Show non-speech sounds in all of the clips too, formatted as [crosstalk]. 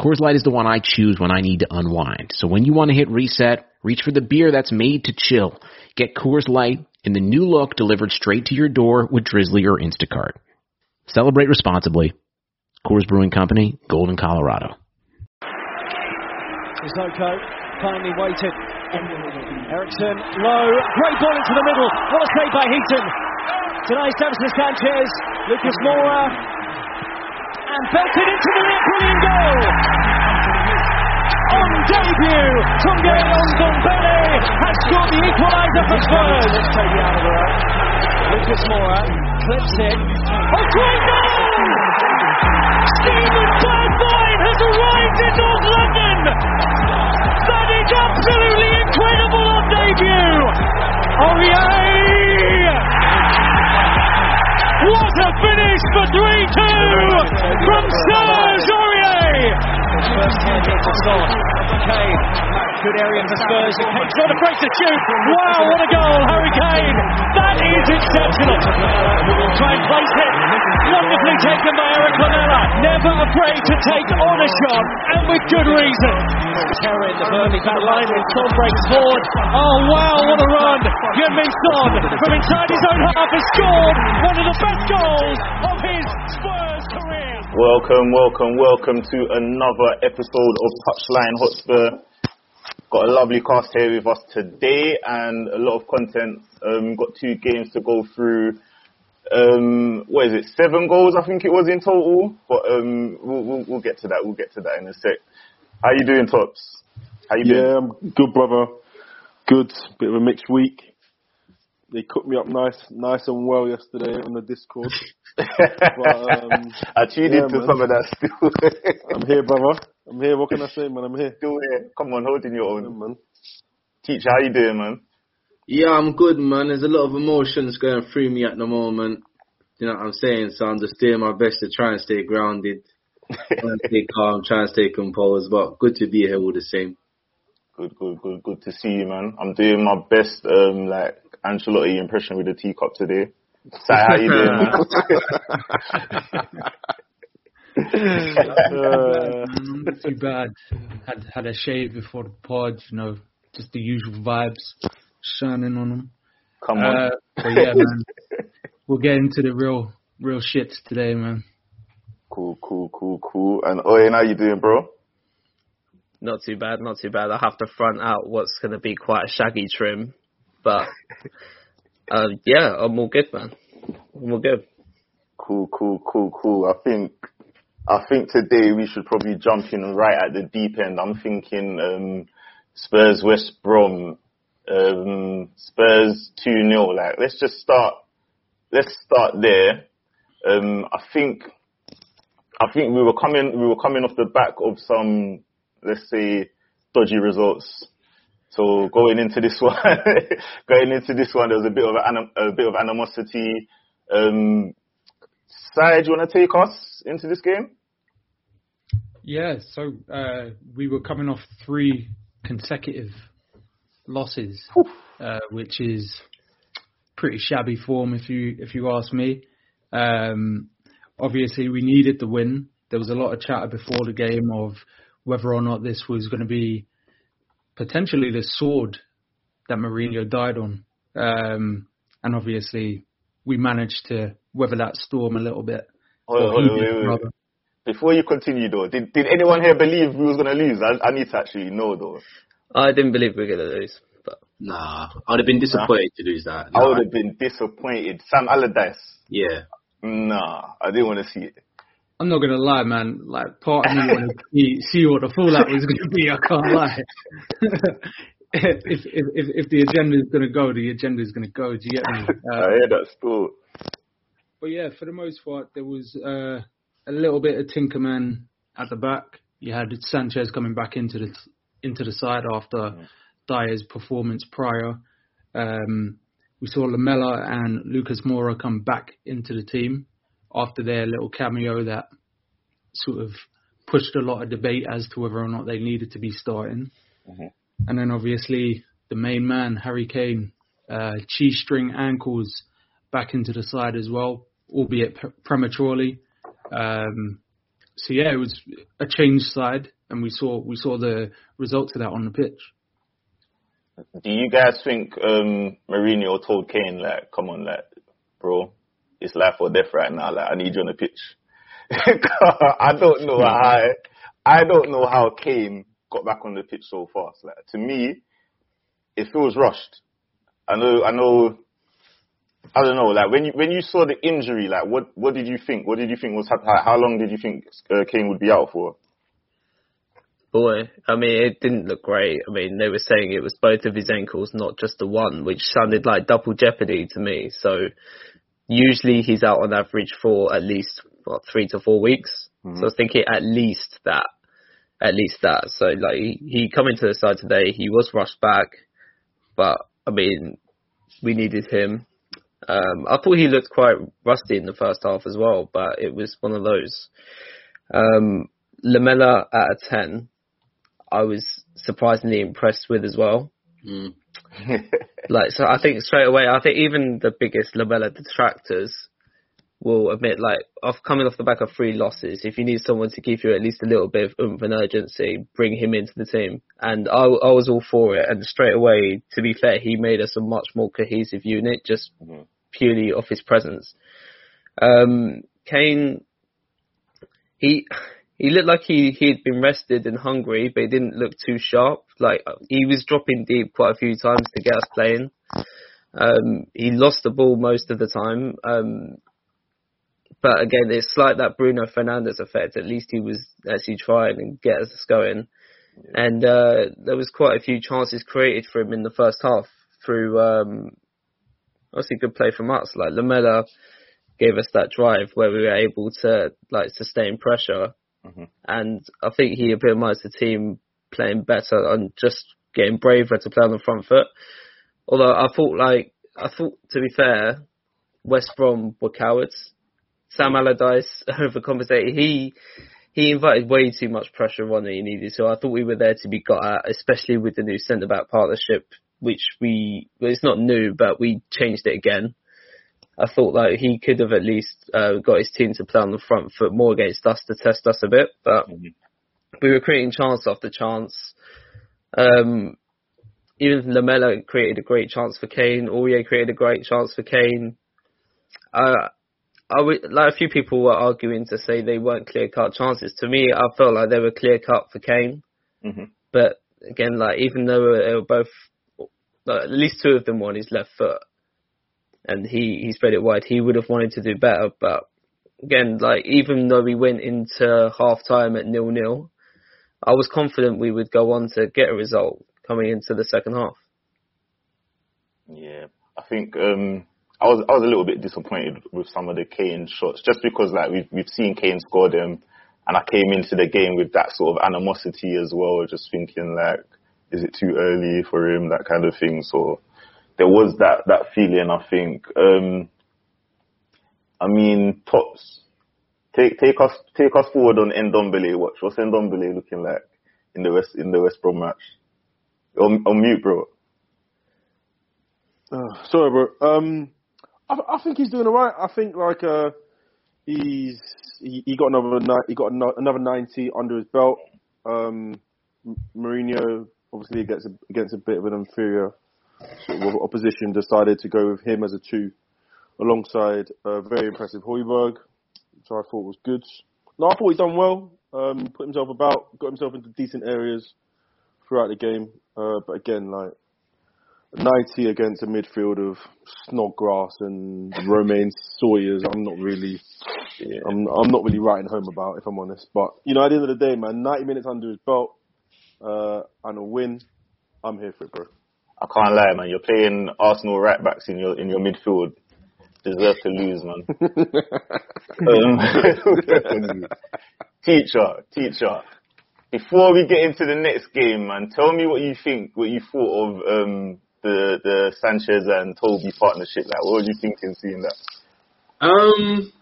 Coors Light is the one I choose when I need to unwind. So when you want to hit reset, reach for the beer that's made to chill. Get Coors Light in the new look delivered straight to your door with Drizzly or Instacart. Celebrate responsibly. Coors Brewing Company, Golden, Colorado. Sissoko finally uh, waited. Eriksen low, great ball into the middle. What a save by Heaton. Tonight, Davinson Sanchez, Lucas Moura, and belted into the net. Brilliant goal. On debut, Tanguy Ndombele has scored the equaliser for Spurs. Let's take it out of the Lucas Moura clips it. Oh, great goal! Steven Bergwijn has arrived in North London. That is absolutely incredible on debut. Aurier! What a finish for 3-2 from Serge Aurier! First hand hit to Son. Kane. Good area for Spurs. Not afraid to shoot. Wow, what a goal, Harry Kane. That is exceptional. Try and place it. Wonderfully taken by Erik Lamela. Never afraid to take on a shot, and with good reason. Terror in the Burnley back line when Son breaks forward. Oh wow, what a run! Heung-min Son from inside his own half has scored one of the best goals of his Spurs career. Welcome, welcome, welcome to another episode of Touchline Hotspur. Got a lovely cast here with us today and a lot of content. Um, got two games to go through. Um, what is it? Seven goals, I think it was in total. But um, we'll, we'll, we'll get to that. We'll get to that in a sec. How you doing, Tops? How you Yeah? I'm good, brother. Good. Bit of a mixed week. They cooked me up nice, nice and well yesterday on the Discord. But, um, [laughs] I tuned yeah, into man. some of that still. I'm here, brother. I'm here. What can I say, man? I'm here. still here. Come on, holding your Yeah, own. man. Teacher, how you doing, man? Yeah, I'm good, man. There's a lot of emotions going through me at the moment. You know what I'm saying? So I'm just doing my best to try and stay grounded, [laughs] try and stay calm, try and stay composed. But good to be here all the same. Good, good, good, good to see you, man. I'm doing my best, um, like Ancelotti impression with the teacup today. Sai, how you doing. Uh, Not too bad. Had had a shave before the pod, you know, just the usual vibes shining on them. Come on. Uh, but yeah, man, we'll get into the real real shits today, man. cool, cool, cool, cool. And Owen, how you doing, bro? Not too bad, not too bad. I have to front out what's going to be quite a shaggy trim, but [laughs] uh, yeah, I'm all good, man. I'm all good. Cool, cool, cool, cool. I think, I think today we should probably jump in right at the deep end. I'm thinking, um, Spurs West Brom, um, Spurs 2-0. Like, let's just start, let's start there. Um, I think, I think we were coming, we were coming off the back of some, let's say, dodgy results. So going into this [laughs] one, going into this one, there was a bit of anim- a bit of animosity. Um, Sai, do you want to take us into this game? Yeah, so uh, we were coming off three consecutive losses, uh, which is pretty shabby form if you if you ask me. Um, obviously, we needed the win. There was a lot of chatter before the game of whether or not this was going to be potentially the sword that Mourinho died on, um, and obviously we managed to weather that storm a little bit. Hold on, hold on, did, wait, wait, wait. Before you continue though, did, did anyone here believe we was going to lose? I, I need to actually know though. I didn't believe we were going to lose, but Nah, I'd have been disappointed to lose that. I would have been disappointed. Sam Allardyce, yeah. nah, I didn't want to see it. I'm not gonna lie, man. Like part of me wanted to see, see what the fallout was gonna be. I can't lie. [laughs] if, if if if the agenda is gonna go, the agenda is gonna go. Do you get me? [laughs] Uh, I hear that still. but yeah, for the most part, there was uh, a little bit of Tinkerman at the back. you had Sanchez coming back into the into the side after mm. Dier's performance prior. Um, we saw Lamela and Lucas Moura come back into the team after their little cameo that sort of pushed a lot of debate as to whether or not they needed to be starting. Mm-hmm. And then obviously the main man, Harry Kane, uh, cheese string ankles back into the side as well, albeit prematurely. Um, so yeah, it was a change side, and we saw we saw the results of that on the pitch. Do you guys think um, Mourinho told Kane like, "Come on, like, bro, it's life or death right now. Like, I need you on the pitch." [laughs] I don't know [laughs] how I don't know how Kane got back on the pitch so fast. Like to me, it feels rushed. I know, I know. I don't know. Like when you when you saw the injury, like what what did you think? What did you think was happening? How long did you think uh, Kane would be out for? Boy, I mean, it didn't look great. I mean, they were saying it was both of his ankles, not just the one, which sounded like double jeopardy to me. So usually he's out on average for at least what three to four weeks. Mm-hmm. So I was thinking at least that, at least that. So like he, he come into the side today, he was rushed back, but I mean, we needed him. Um, I thought he looked quite rusty in the first half as well, but it was one of those. Um, Lamela at a 10, I was surprisingly impressed with as well. Mm. [laughs] like, so I think straight away, I think even the biggest Lamela detractors will admit, like, off coming off the back of three losses, if you need someone to give you at least a little bit of oomph and urgency, bring him into the team. And I, I was all for it. And straight away, to be fair, he made us a much more cohesive unit, just mm-hmm. purely off his presence. Um, Kane, he he looked like he he had been rested and hungry, but he didn't look too sharp. Like he was dropping deep quite a few times to get us playing. Um, he lost the ball most of the time. Um, but again, it's like that Bruno Fernandes effect. At least he was actually trying and get us going. And uh, there was quite a few chances created for him in the first half through um, obviously good play from us. Like Lamela gave us that drive where we were able to like sustain pressure, mm-hmm. and I think he epitomised the team playing better and just getting braver to play on the front foot. Although I thought like I thought to be fair, West Brom were cowards Sam Allardyce [laughs] overcompensated. He he invited way too much pressure on that he needed. So I thought we were there to be got at, especially with the new centre back partnership, which we well, it's not new, but we changed it again. I thought that he could have at least uh, got his team to play on the front foot more against us to test us a bit, but mm-hmm. we were creating chance after chance. Um, even Lamela created a great chance for Kane. Aurier created a great chance for Kane. Uh, I would, like a few people were arguing to say they weren't clear cut chances. To me, I felt like they were clear cut for Kane. Mm-hmm. But again, like even though they were both, like, at least two of them were on his left foot, and he he spread it wide, he would have wanted to do better. But again, like even though we went into half time at nil nil, I was confident we would go on to get a result coming into the second half. Yeah, I think um, I was I was a little bit disappointed with some of the Kane shots, just because like we've we've seen Kane score them, and I came into the game with that sort of animosity as well, just thinking like, is it too early for him, that kind of thing. So there was that that feeling. I think. Um, I mean, tops. Take take us take us forward on Ndombele. Watch what's Ndombele looking like in the West in the West Brom match. On, on mute, bro. Uh, sorry, bro. Um, I, I think he's doing alright. I think like uh, he's he, he got another he got another ninety under his belt. Um, Mourinho obviously against a, against a bit of an inferior sort of opposition decided to go with him as a two alongside a very impressive Højbjerg, which I thought was good. No, I thought he done well. Um, put himself about, got himself into decent areas throughout the game. Uh, but again, like 90 against a midfield of Snodgrass and Romaine Sawyers, I'm not really, yeah. I'm, I'm not really writing home about, if I'm honest. But, you know, at the end of the day, man, 90 minutes under his belt, uh, and a win, I'm here for it, bro. I can't lie, man. You're playing Arsenal right backs in your, in your midfield. Deserve to lose, man. [laughs] um, [laughs] teacher, teacher. before we get into the next game, man, tell me what you think, what you thought of um, the the Sanchez and Toby partnership. Like, what were you thinking seeing that? Um,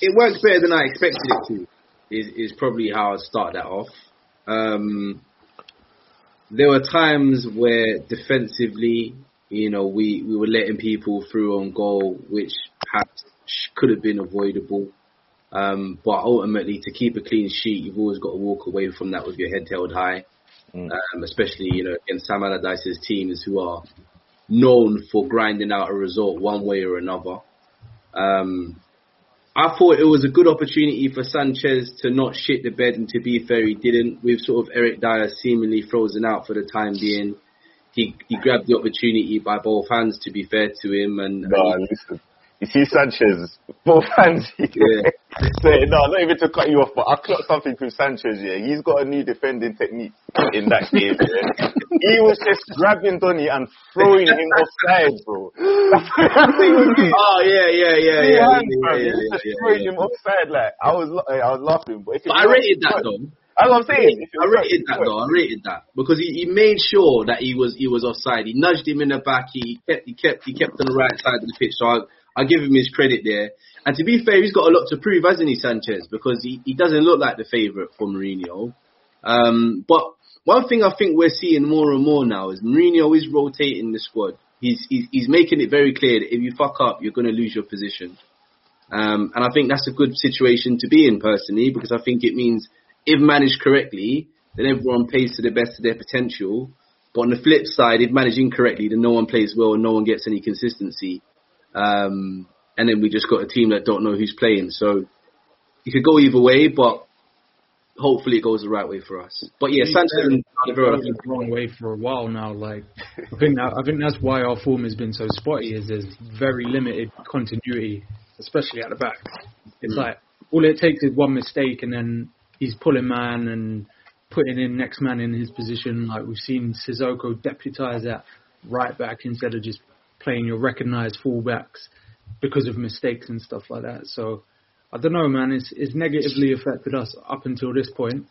it worked better than I expected it to. Is is probably how I'd start that off. Um, there were times where defensively, you know, we, we were letting people through on goal, which perhaps could have been avoidable. Um, but ultimately, to keep a clean sheet, you've always got to walk away from that with your head held high. Mm. Um, especially, you know, against Sam Allardyce's teams who are known for grinding out a result one way or another. Um, I thought it was a good opportunity for Sanchez to not shit the bed, and to be fair, he didn't. With sort of Eric Dier seemingly frozen out for the time being, he he grabbed the opportunity by both hands. To be fair to him, and, no, and he, listen, you see Sanchez, both hands. Yeah. So, no, not even to cut you off, but I clocked something with Sanchez. Yeah, he's got a new defending technique in that game. Yeah. he was just grabbing Donny and throwing him offside, bro. [laughs] oh yeah, yeah, yeah, yeah. Hands, yeah, yeah, yeah, just throwing him offside. Like I was, I was laughing. But, but I rated that though. That's what I'm saying. I rated that though. I rated that because he, he made sure that he was he was offside. He nudged him in the back. He kept he kept he kept on the right side of the pitch. So I, I give him his credit there. And to be fair, he's got a lot to prove, hasn't he, Sanchez? Because he, he doesn't look like the favourite for Mourinho. Um, but one thing I think we're seeing more and more now is Mourinho is rotating the squad. He's, he's, he's making it very clear that if you fuck up, you're going to lose your position. Um, and I think that's a good situation to be in personally because I think it means if managed correctly, then everyone plays to the best of their potential. But on the flip side, if managed incorrectly, then no one plays well and no one gets any consistency. Um, and then we just got a team that don't know who's playing. So it could go either way, but hopefully it goes the right way for us. But yeah, Sanchez and the wrong way for a while now. Like [laughs] I think that, I think that's why our form has been so spotty. Is there's very limited continuity, especially at the back. It's mm. like all it takes is one mistake, and then he's pulling man and putting in next man in his position. Like we've seen Sissoko deputise that right back instead of just playing your recognised fullbacks because of mistakes and stuff like that. So I don't know, man. It's it's negatively affected us up until this point.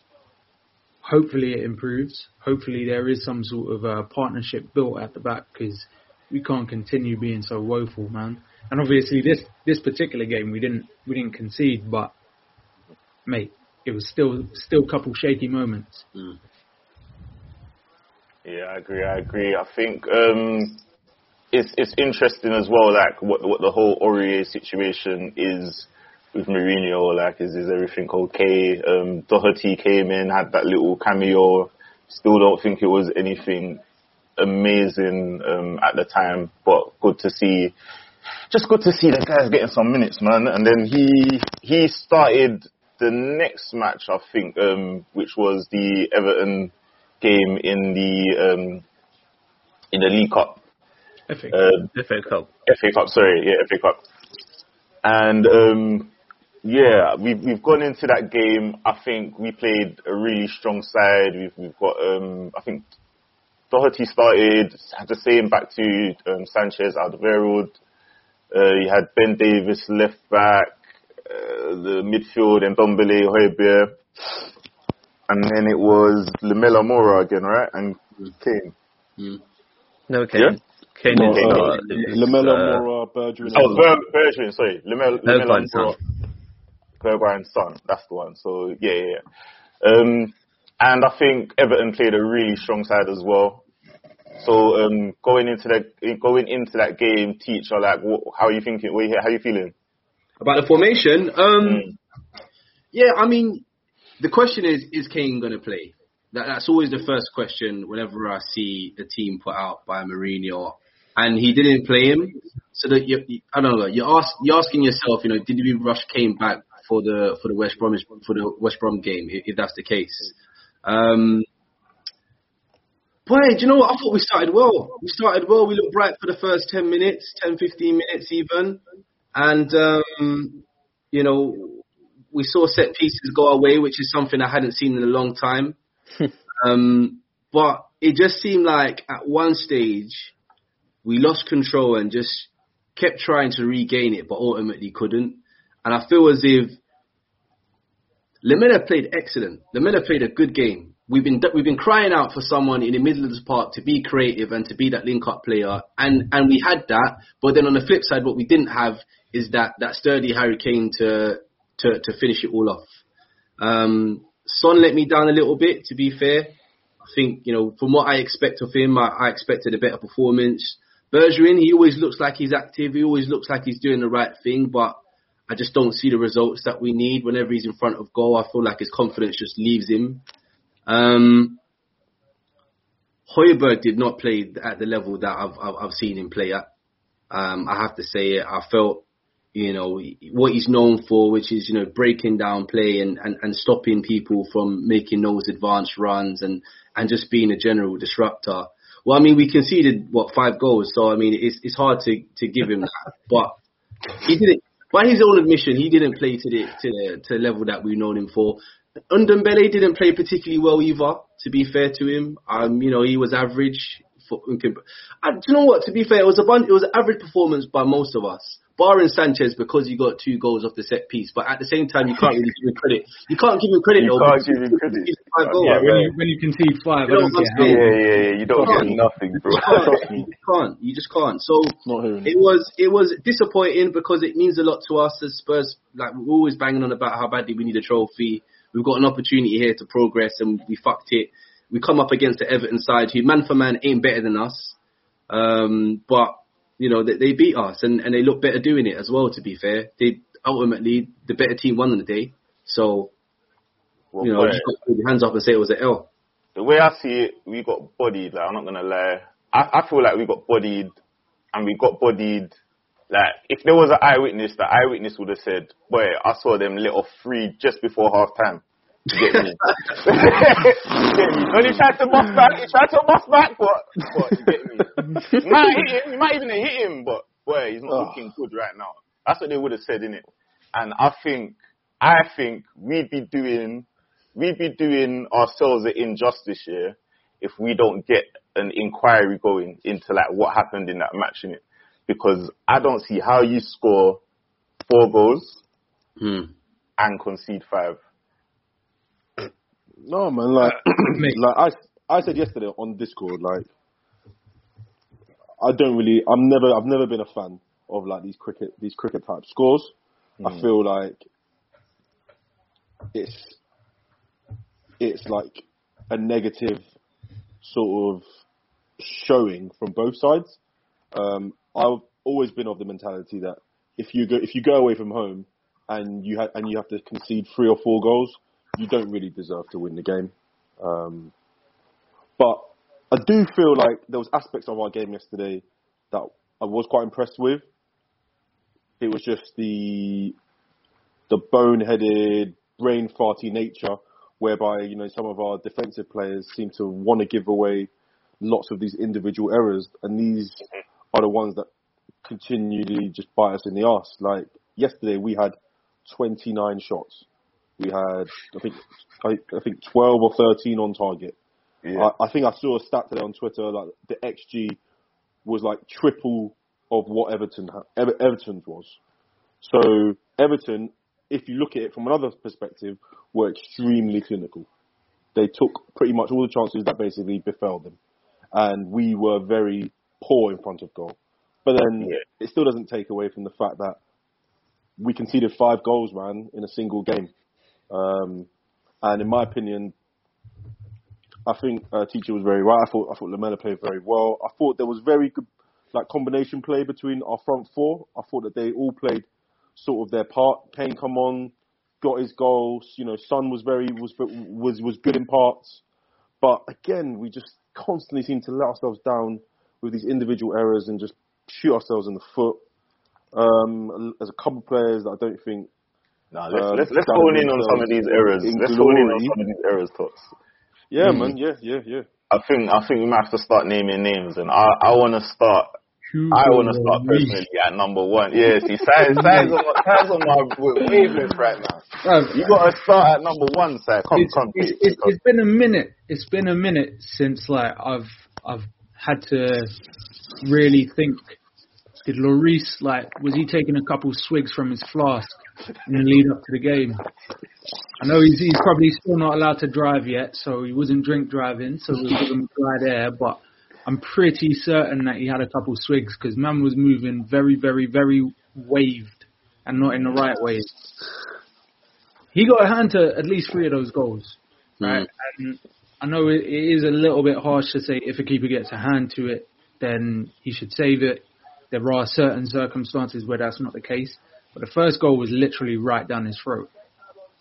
Hopefully it improves. Hopefully there is some sort of uh, partnership built at the back because we can't continue being so woeful, man. And obviously this this particular game we didn't we didn't concede, but mate, it was still still a couple shaky moments. Mm. Yeah, I agree. I agree. I think um, it's it's interesting as well, like what what the whole Aurier situation is with Mourinho. Like, is is everything okay? Um, Doherty came in, had that little cameo. Still don't think it was anything amazing um, at the time, but good to see. Just good to see the guys getting some minutes, man. And then he he started the next match, I think, um, which was the Everton game in the um, in the League Cup. FA Cup. Uh, FA Cup. FA Cup, sorry, yeah, FA Cup. And um, yeah, we've we've gone into that game. I think we played a really strong side. We've we've got um, I think Doherty started, had the same back to um, Sanchez, Alderweireld. Uh, you had Ben Davies left back, uh, the midfield, and Ndombele, Højbjerg. And then it was Lamela Moura again, right? And Kane. Mm. No, Kane. Yeah? Kane No, is uh, not. Lamela uh, Moura, Bergwijn. Oh, Ber- Bergwijn, sorry. Lamela, Lamela Bergwijn's Moura. Bergwijn's son. That's the one. So, yeah, yeah, yeah. Um, and I think Everton played a really strong side as well. So, um, going into that, going into that game, teacher, like, what, how are you thinking? What, how are you feeling? About the formation, um, Mm. yeah, I mean, the question is, is Kane going to play? That, that's always the first question whenever I see a team put out by Mourinho, and he didn't play him. So that you, I don't know, you're, ask, you're asking yourself, you know, did we rush Kane back for the for the West Brom for the West Brom game if, if that's the case? Um, boy, do you know what? I thought we started well. We started well. We looked bright for the first 10 minutes, 10, 15 minutes even. And, um, you know, we saw set pieces go away, which is something I hadn't seen in a long time. [laughs] um, but it just seemed like at one stage we lost control and just kept trying to regain it, but ultimately couldn't. And I feel as if Lamela played excellent. Lamela played a good game. We've been we've been crying out for someone in the middle of the park to be creative and to be that link up player, and and we had that. But then on the flip side, what we didn't have is that that sturdy Harry Kane to to to finish it all off. Um, Son let me down a little bit, to be fair. I think you know from what I expect of him, I, I expected a better performance. Bergeron, he always looks like he's active. He always looks like he's doing the right thing, but I just don't see the results that we need whenever he's in front of goal. I feel like his confidence just leaves him. Um, Højbjerg did not play at the level that I've I've, I've seen him play at. Um, I have to say it. I felt, you know, what he's known for, which is you know breaking down play and, and, and stopping people from making those advanced runs and and just being a general disruptor. Well, I mean, we conceded what five goals, so I mean, it's it's hard to to give him that, but he didn't. By his own admission, he didn't play to the to the to the level that we've known him for. Ndombele didn't play particularly well either. To be fair to him, um, you know, he was average. For, do you know what? To be fair, it was a bun- it was an average performance by most of us, barring Sanchez because he got two goals off the set piece. But at the same time, you can't really give him credit. You can't give him credit. You though, can't give him credit. five goals. Yeah, when, you, when you concede five, You I don't what care I'm how. Yeah, yeah, yeah. You don't Can't. get nothing, bro. You can't. You just can't. You just can't. So it was it was disappointing because it means a lot to us as Spurs. Like we're always banging on about how badly we need a trophy. We've got an opportunity here to progress, and we fucked it. We come up against the Everton side, who man for man ain't better than us. Um, but you know they, they beat us, and, and they look better doing it as well. To be fair, they ultimately the better team won on the day. So Well, you know, just got to put your hands up and say it was an L. the way I see it, we got bodied. Like I'm not gonna lie. I, I feel like we got bodied, and we got bodied. Like if there was an eyewitness, the eyewitness would have said, "Boy, I saw them let off three just before half time." You get me? you get? When he tried to bust back, he tried to bust back, but, but you get me? You might hit him, you might even hit him, but boy, he's not Oh. looking good right now. That's what they would have said in it. And I think, I think we'd be doing, we'd be doing ourselves an injustice here if we don't get an inquiry going into like what happened in that match in it. Because I don't see how you score four goals Hmm. and concede five. No man, like [clears throat] like I I said yesterday on Discord, like I don't really I'm never I've never been a fan of like these cricket these cricket type scores. I feel like it's it's like a negative sort of showing from both sides. Um, I've always been of the mentality that if you go if you go away from home and you ha- and you have to concede three or four goals, you don't really deserve to win the game. Um, but I do feel like there was aspects of our game yesterday that I was quite impressed with. It was just the the boneheaded, brain farty nature whereby you know some of our defensive players seem to want to give away lots of these individual errors, and these are the ones that continually just bite us in the arse. Like yesterday, we had 29 shots. We had, I think, I, I think 12 or 13 on target. Yeah. I, I think I saw a stat today on Twitter like the XG was like triple of what Everton Ever- Everton's was. So Everton, if you look at it from another perspective, were extremely clinical. They took pretty much all the chances that basically befell them, and we were very poor in front of goal. But then Yeah. it still doesn't take away from the fact that we conceded five goals, man, in a single game. Um, and in my opinion, I think uh, teacher was very right. I thought I thought Lamela played very well. I thought there was very good like combination play between our front four. I thought that they all played sort of their part. Kane come on, got his goals. You know, Son was very was was was good in parts, but again, we just constantly seem to let ourselves down with these individual errors and just shoot ourselves in the foot. Um, there's a couple of players that I don't think Nah, let's, Um, let's, let's hone in on some of these errors. in Let's hone in on some of these errors, Tots. Yeah, man. Yeah, yeah, yeah. I think I think we might have to start naming names, and I I want to start. I want to start personally at number one. Yeah, see, Si's Si's on, my- Si's on my wavelength right now. Bruv, You got to start at number one, Si. Come, it's, come, it's, please, it's, come. it's been a minute. It's been a minute since like I've I've had to really think. Did Lloris like was he taking a couple swigs from his flask in the lead up to the game? I know he's, he's probably still not allowed to drive yet, so he wasn't drink driving, so we'll give him dry there. But I'm pretty certain that he had a couple swigs because man was moving very, very, very waved and not in the right way. He got a hand to at least three of those goals, mm. right? And I know it, it is a little bit harsh to say if a keeper gets a hand to it, then he should save it. There are certain circumstances where that's not the case. But the first goal was literally right down his throat.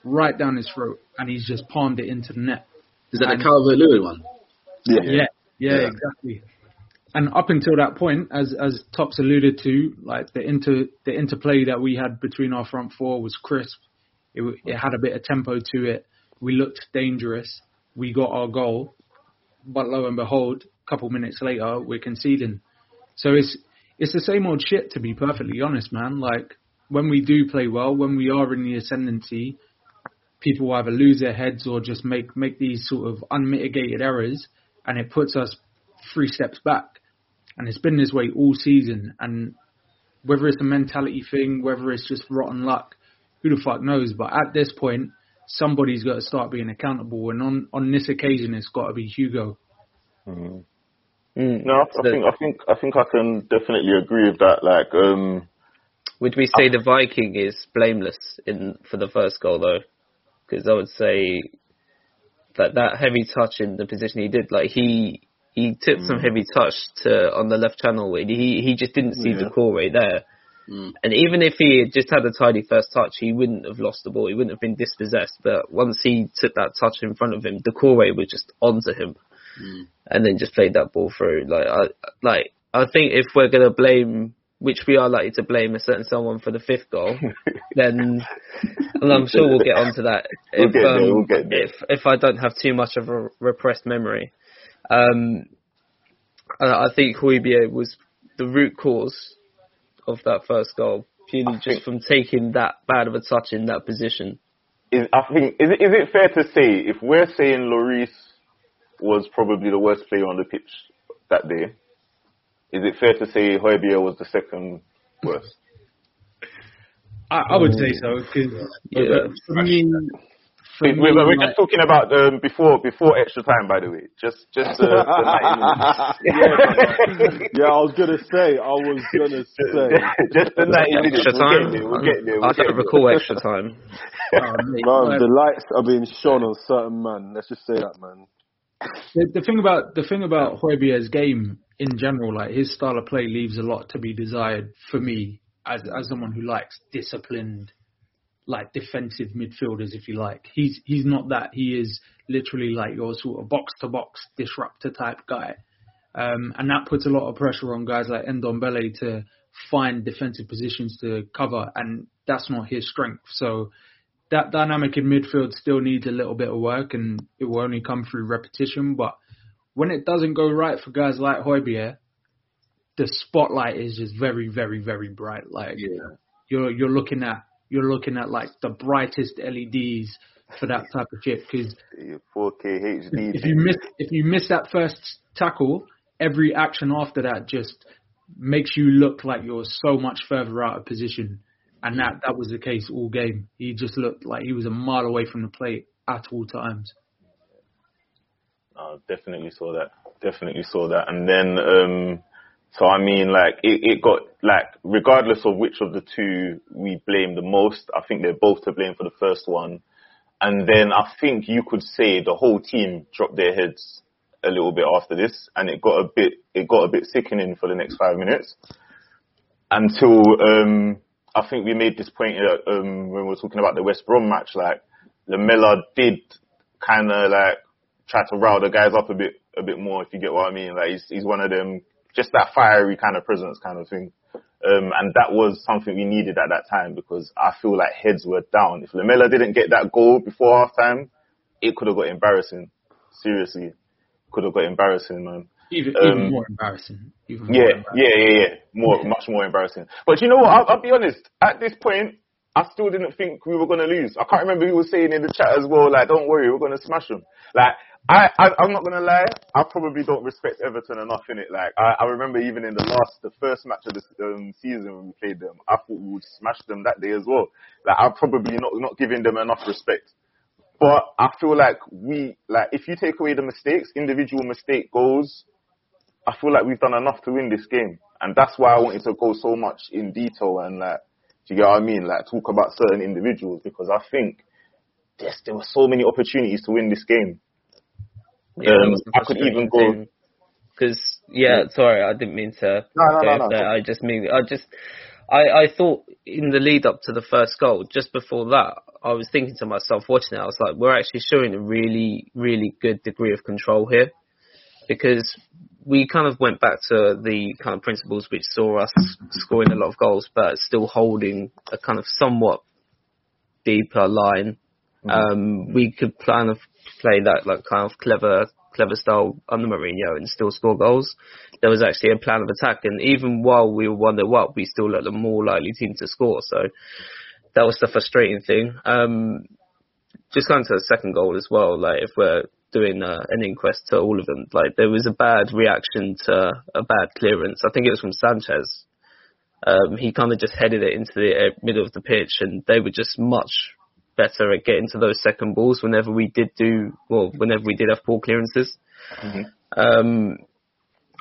Right down his throat. And he's just palmed it into the net. Is that And- the Calvert Lewin one? Yeah. Yeah, yeah, Yeah. exactly. And up until that point, as as Tops alluded to, like the inter the interplay that we had between our front four was crisp. It, it had a bit of tempo to it. We looked dangerous. We got our goal, but lo and behold, a couple minutes later, we're conceding. So it's it's the same old shit to be perfectly honest, man. Like when we do play well, when we are in the ascendancy, people either lose their heads or just make make these sort of unmitigated errors, and it puts us three steps back. And it's been this way all season. And whether it's a mentality thing, whether it's just rotten luck, who the fuck knows? But at this point, somebody's got to start being accountable. And on on this occasion, it's got to be Hugo. Mm. No, I, I think I think I think I can definitely agree with that. Like, um, Would we say the Viking is blameless in for the first goal though? Because I would say that that heavy touch in the position he did, like he he took some heavy touch to on the left channel. He he just didn't see the core right there. Mm. And even if he had just had a tidy first touch, he wouldn't have lost the ball. He wouldn't have been dispossessed. But once he took that touch in front of him, the core was just onto him, Mm. and then just played that ball through. Like I like I think if we're gonna blame, which we are likely to blame a certain someone for the fifth goal, then and [laughs] I'm sure we'll get onto that We'll if get um, we'll if if I don't have too much of a repressed memory. Um, I I think Højbjerg was the root cause of that first goal, purely just from taking that bad of a touch in that position. is I think is it, is it fair to say if we're saying Lloris was probably the worst player on the pitch that day, is it fair to say Højbjerg was the second worst? I, I would say so because Yeah. for me, for We- me, We're, we're like- just talking about um, before before extra time, by the way. Just just uh, [laughs] the 90 minutes. yeah, I was gonna say. I was gonna say. [laughs] just the 90 minutes. Extra We'll time. get there. We'll get there. We'll I get don't there. recall extra time. [laughs] oh, mate, Man, the lights are being shone on certain man. Let's just say that, man. The, the thing about the thing about Højbjerg's game in general, like his style of play, leaves a lot to be desired for me as as someone who likes disciplined, like defensive midfielders, if you like. He's he's not that. He is literally like your sort of box to box disruptor type guy, um, and that puts a lot of pressure on guys like Ndombele to find defensive positions to cover, and that's not his strength. So that dynamic in midfield still needs a little bit of work, and it will only come through repetition. But when it doesn't go right for guys like Højbjerg, the spotlight is just very, very, very bright. Like Yeah. you're you're looking at you're looking at like the brightest LEDs for that type of shit. Because 4K HD. if you miss if you miss that first tackle, every action after that just makes you look like you're so much further out of position. And that that was the case all game. He just looked like he was a mile away from the plate at all times. I definitely saw that. Definitely saw that. And then, um, so I mean, like, it, it got, like, regardless of which of the two we blame the most, I think they're both to blame for the first one. And then I think you could say the whole team dropped their heads a little bit after this, and it got a bit, it got a bit sickening for the next five minutes until, um, I think we made this point uh, um, when we were talking about the West Brom match, like, Lamela did kind of like try to rile the guys up a bit, a bit more, if you get what I mean. Like he's, he's one of them, just that fiery kind of presence kind of thing. Um, and that was something we needed at that time because I feel like heads were down. If Lamela didn't get that goal before half time, it could have got embarrassing. Seriously. Could have got embarrassing, man. Even Um, even more embarrassing. Even more Yeah, embarrassing. yeah, yeah, yeah. More, much more embarrassing. But you know what? I'll, I'll be honest. At this point, I still didn't think we were gonna lose. I can't remember who was saying in the chat as well. Like, don't worry, we're gonna smash them. Like, I, I, I'm not gonna lie. I probably don't respect Everton enough in it. Like, I, I remember even in the last, the first match of the um, season when we played them, I thought we would smash them that day as well. Like, I'm probably not not giving them enough respect. But I feel like we, like, if you take away the mistakes, individual mistake goals, I feel like we've done enough to win this game. And that's why I wanted to go so much in detail and like, do you get what I mean? Like talk about certain individuals because I think yes, there were so many opportunities to win this game. Yeah, Um, that was the I could even go- Because yeah, sorry, I didn't mean to. No, no, go no, no. I just mean I just I I thought in the lead up to the first goal, just before that, I was thinking to myself watching it, I was like, we're actually showing a really really good degree of control here, because we kind of went back to the kind of principles which saw us scoring a lot of goals, but still holding a kind of somewhat deeper line. Um, we could kind of play that like kind of clever, clever style under Mourinho and still score goals. There was actually a plan of attack, and even while we were one 0 up, we still let the more likely team to score. So that was the frustrating thing. Um, just going to the second goal as well. Like if we're doing uh, an inquest to all of them, like there was a bad reaction to a bad clearance. I think it was from Sanchez. Um, he kind of just headed it into the uh, middle of the pitch, and they were just much better at getting to those second balls whenever we did do well, whenever we did have ball clearances. Um,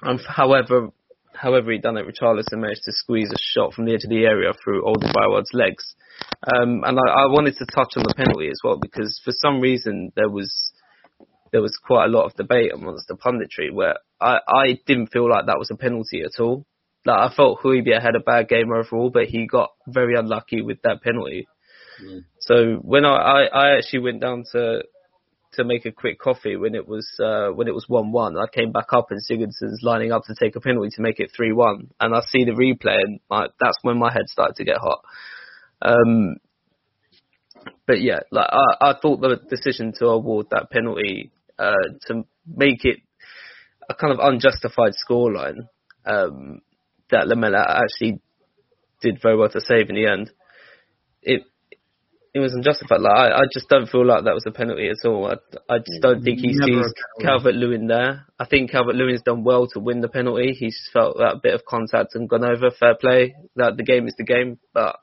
and however, however he done it, Richarlison managed to squeeze a shot from the edge of the area through Alderweireld's legs. Um, and I, I wanted to touch on the penalty as well because for some reason there was there was quite a lot of debate amongst the punditry where I, I didn't feel like that was a penalty at all. Like I felt Højbjerg had a bad game overall, but he got very unlucky with that penalty. So when I, I, I actually went down to to make a quick coffee when it was uh, when it was one one, I came back up and Sigurdsson's lining up to take a penalty to make it three one, and I see the replay and like that's when my head started to get hot. Um, but yeah, like I, I thought the decision to award that penalty uh, to make it a kind of unjustified scoreline um, that Lamela actually did very well to save in the end. It it was unjustified. Like I, I just don't feel like that was a penalty at all. I, I just don't think he Never sees. Calvert Lewin there. I think Calvert Lewin's done well to win the penalty. He's felt that bit of contact and gone over. Fair play. That the game is the game, but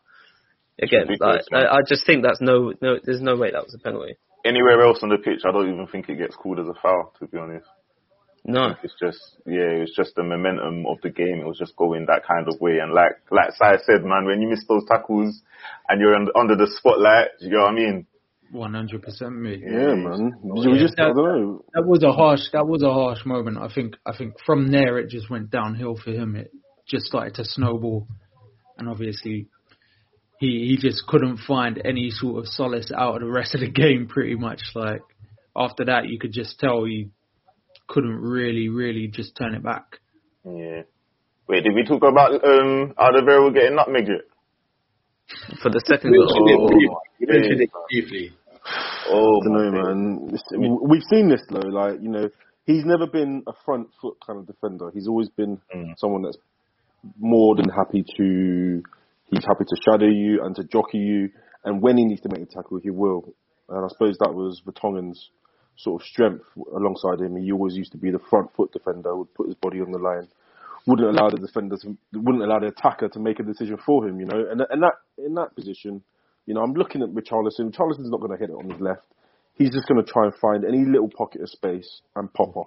again, like. I, I just think that's no no. There's no way that was a penalty. Anywhere else on the pitch, I don't even think it gets called as a foul. To be honest, No. it's just yeah, it was just the momentum of the game. It was just going that kind of way. And like like Sai said, man, when you miss those tackles and you're under, under the spotlight, you know what I mean? One hundred percent, me. Yeah, man. Yeah. just, I. That was a harsh. That was a harsh moment. I think. I think from there it just went downhill for him. It just started to snowball, and obviously, he he just couldn't find any sort of solace out of the rest of the [laughs] game. Pretty much, like after that, you could just tell he couldn't really, really just turn it back. Yeah. Wait, did we talk about um Alderweireld getting nutmegged? yet? For the second goal. briefly. You mentioned it briefly. Oh, I don't know, man. It's- We've seen this though. Like you know, he's never been a front foot kind of defender. He's always been Mm. someone that's more than happy to. He's happy to shadow you and to jockey you, and when he needs to make a tackle, he will. And I suppose that was Vertonghen's sort of strength alongside him. He always used to be the front foot defender, would put his body on the line, wouldn't allow the defender, wouldn't allow the attacker to make a decision for him. You know, and and that in that position, you know, I'm looking at Richarlison. Richarlison's not going to hit it on his left. He's just going to try and find any little pocket of space and pop off.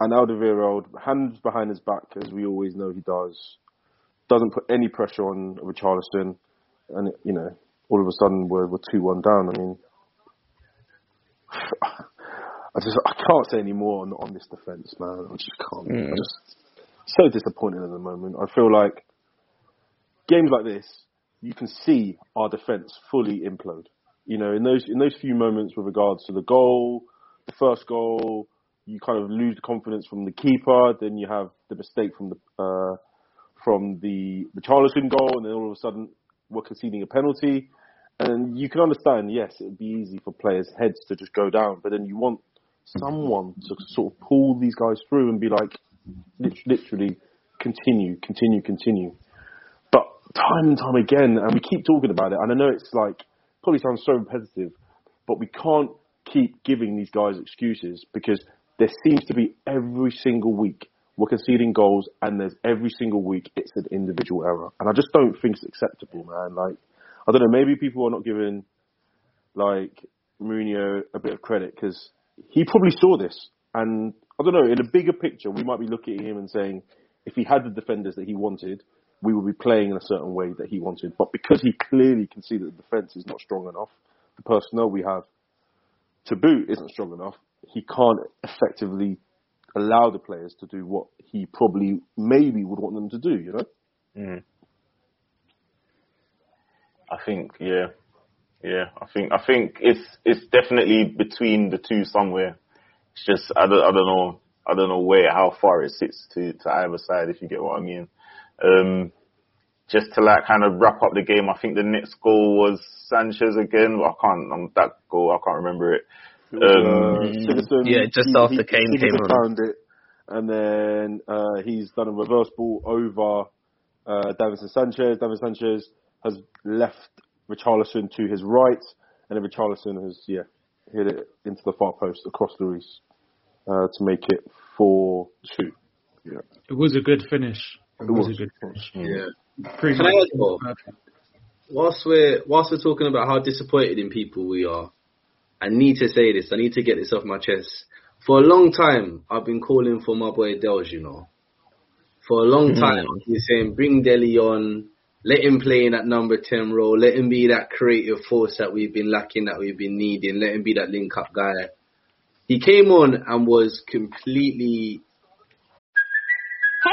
And Alderweireld, hands behind his back, as we always know he does, doesn't put any pressure on Richarlison, and you know, all of a sudden we're we're two one down. I mean, [laughs] I just I can't say any more on on this defense, man. I just can't. Mm. I just so disappointed at the moment. I feel like games like this, you can see our defense fully implode. You know, in those in those few moments with regards to the goal, the first goal, you kind of lose the confidence from the keeper. Then you have the mistake from the uh, from the the Charleston goal, and then all of a sudden we're conceding a penalty. And you can understand, yes, it would be easy for players' heads to just go down, but then you want someone to sort of pull these guys through and be like, literally, continue, continue, continue. But time and time again, and we keep talking about it, and I know it's like, probably sounds so repetitive, but we can't keep giving these guys excuses because there seems to be every single week we're conceding goals, and there's every single week it's an individual error, and I just don't think it's acceptable, man. Like, I don't know, maybe people are not giving like Mourinho a bit of credit because he probably saw this, and I don't know. In a bigger picture, we might be looking at him and saying, if he had the defenders that he wanted, we would be playing in a certain way that he wanted. But because he clearly can see that the defence is not strong enough, the personnel we have to boot isn't strong enough, he can't effectively allow the players to do what he probably maybe would want them to do, you know? Mm. I think, yeah, yeah. I think, I think it's it's definitely between the two somewhere. It's just I don't, I don't know, I don't know where how far it sits to to either side, if you get what I mean. Um, just to like kind of wrap up the game, I think the next goal was Sanchez again. I can't, um, that goal, I can't remember it. It was, uh, Sigurdsson, Yeah, just he- after he- Kane came Sigurdsson on. found it, and then uh, he's done a reverse ball over uh, Davinson Sanchez. Davinson Sanchez has left Richarlison to his right, and then Richarlison has yeah hit it into the far post across Luis uh, to make it four two. Yeah, It was a good finish. It, It was, was. a good finish. Yeah. Pretty Can I much add more? whilst we're whilst we're talking about how disappointed in people we are, I need to say this. I need to get this off my chest. For a long time, I've been calling for my boy Dels. You know, for a long time, I've been saying bring Dele on, let him play in that number ten role, let him be that creative force that we've been lacking, that we've been needing, let him be that link up guy. He came on and was completely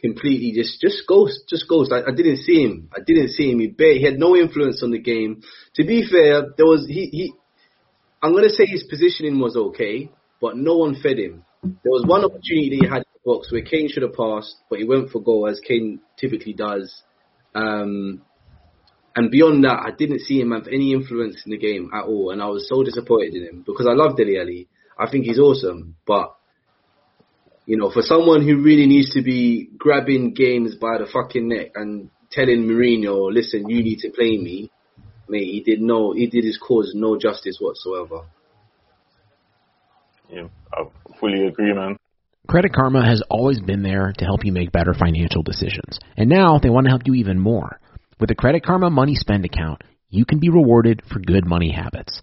Completely just just ghost, just ghost. I, I didn't see him. I didn't see him. He bare, he had no influence on the game. To be fair, there was he he. I'm gonna say his positioning was okay, but no one fed him. There was one opportunity he had in the box where Kane should have passed, but he went for goal as Kane typically does. Um, and beyond that, I didn't see him have any influence in the game at all, and I was so disappointed in him because I love Dele Alli. I think he's awesome, but you know, for someone who really needs to be grabbing games by the fucking neck and telling Mourinho, listen, you need to play me, mate, he did no, he did his cause no justice whatsoever. Yeah, I fully agree, man. Credit Karma has always been there to help you make better financial decisions. And now they want to help you even more. With the Credit Karma Money Spend account, you can be rewarded for good money habits.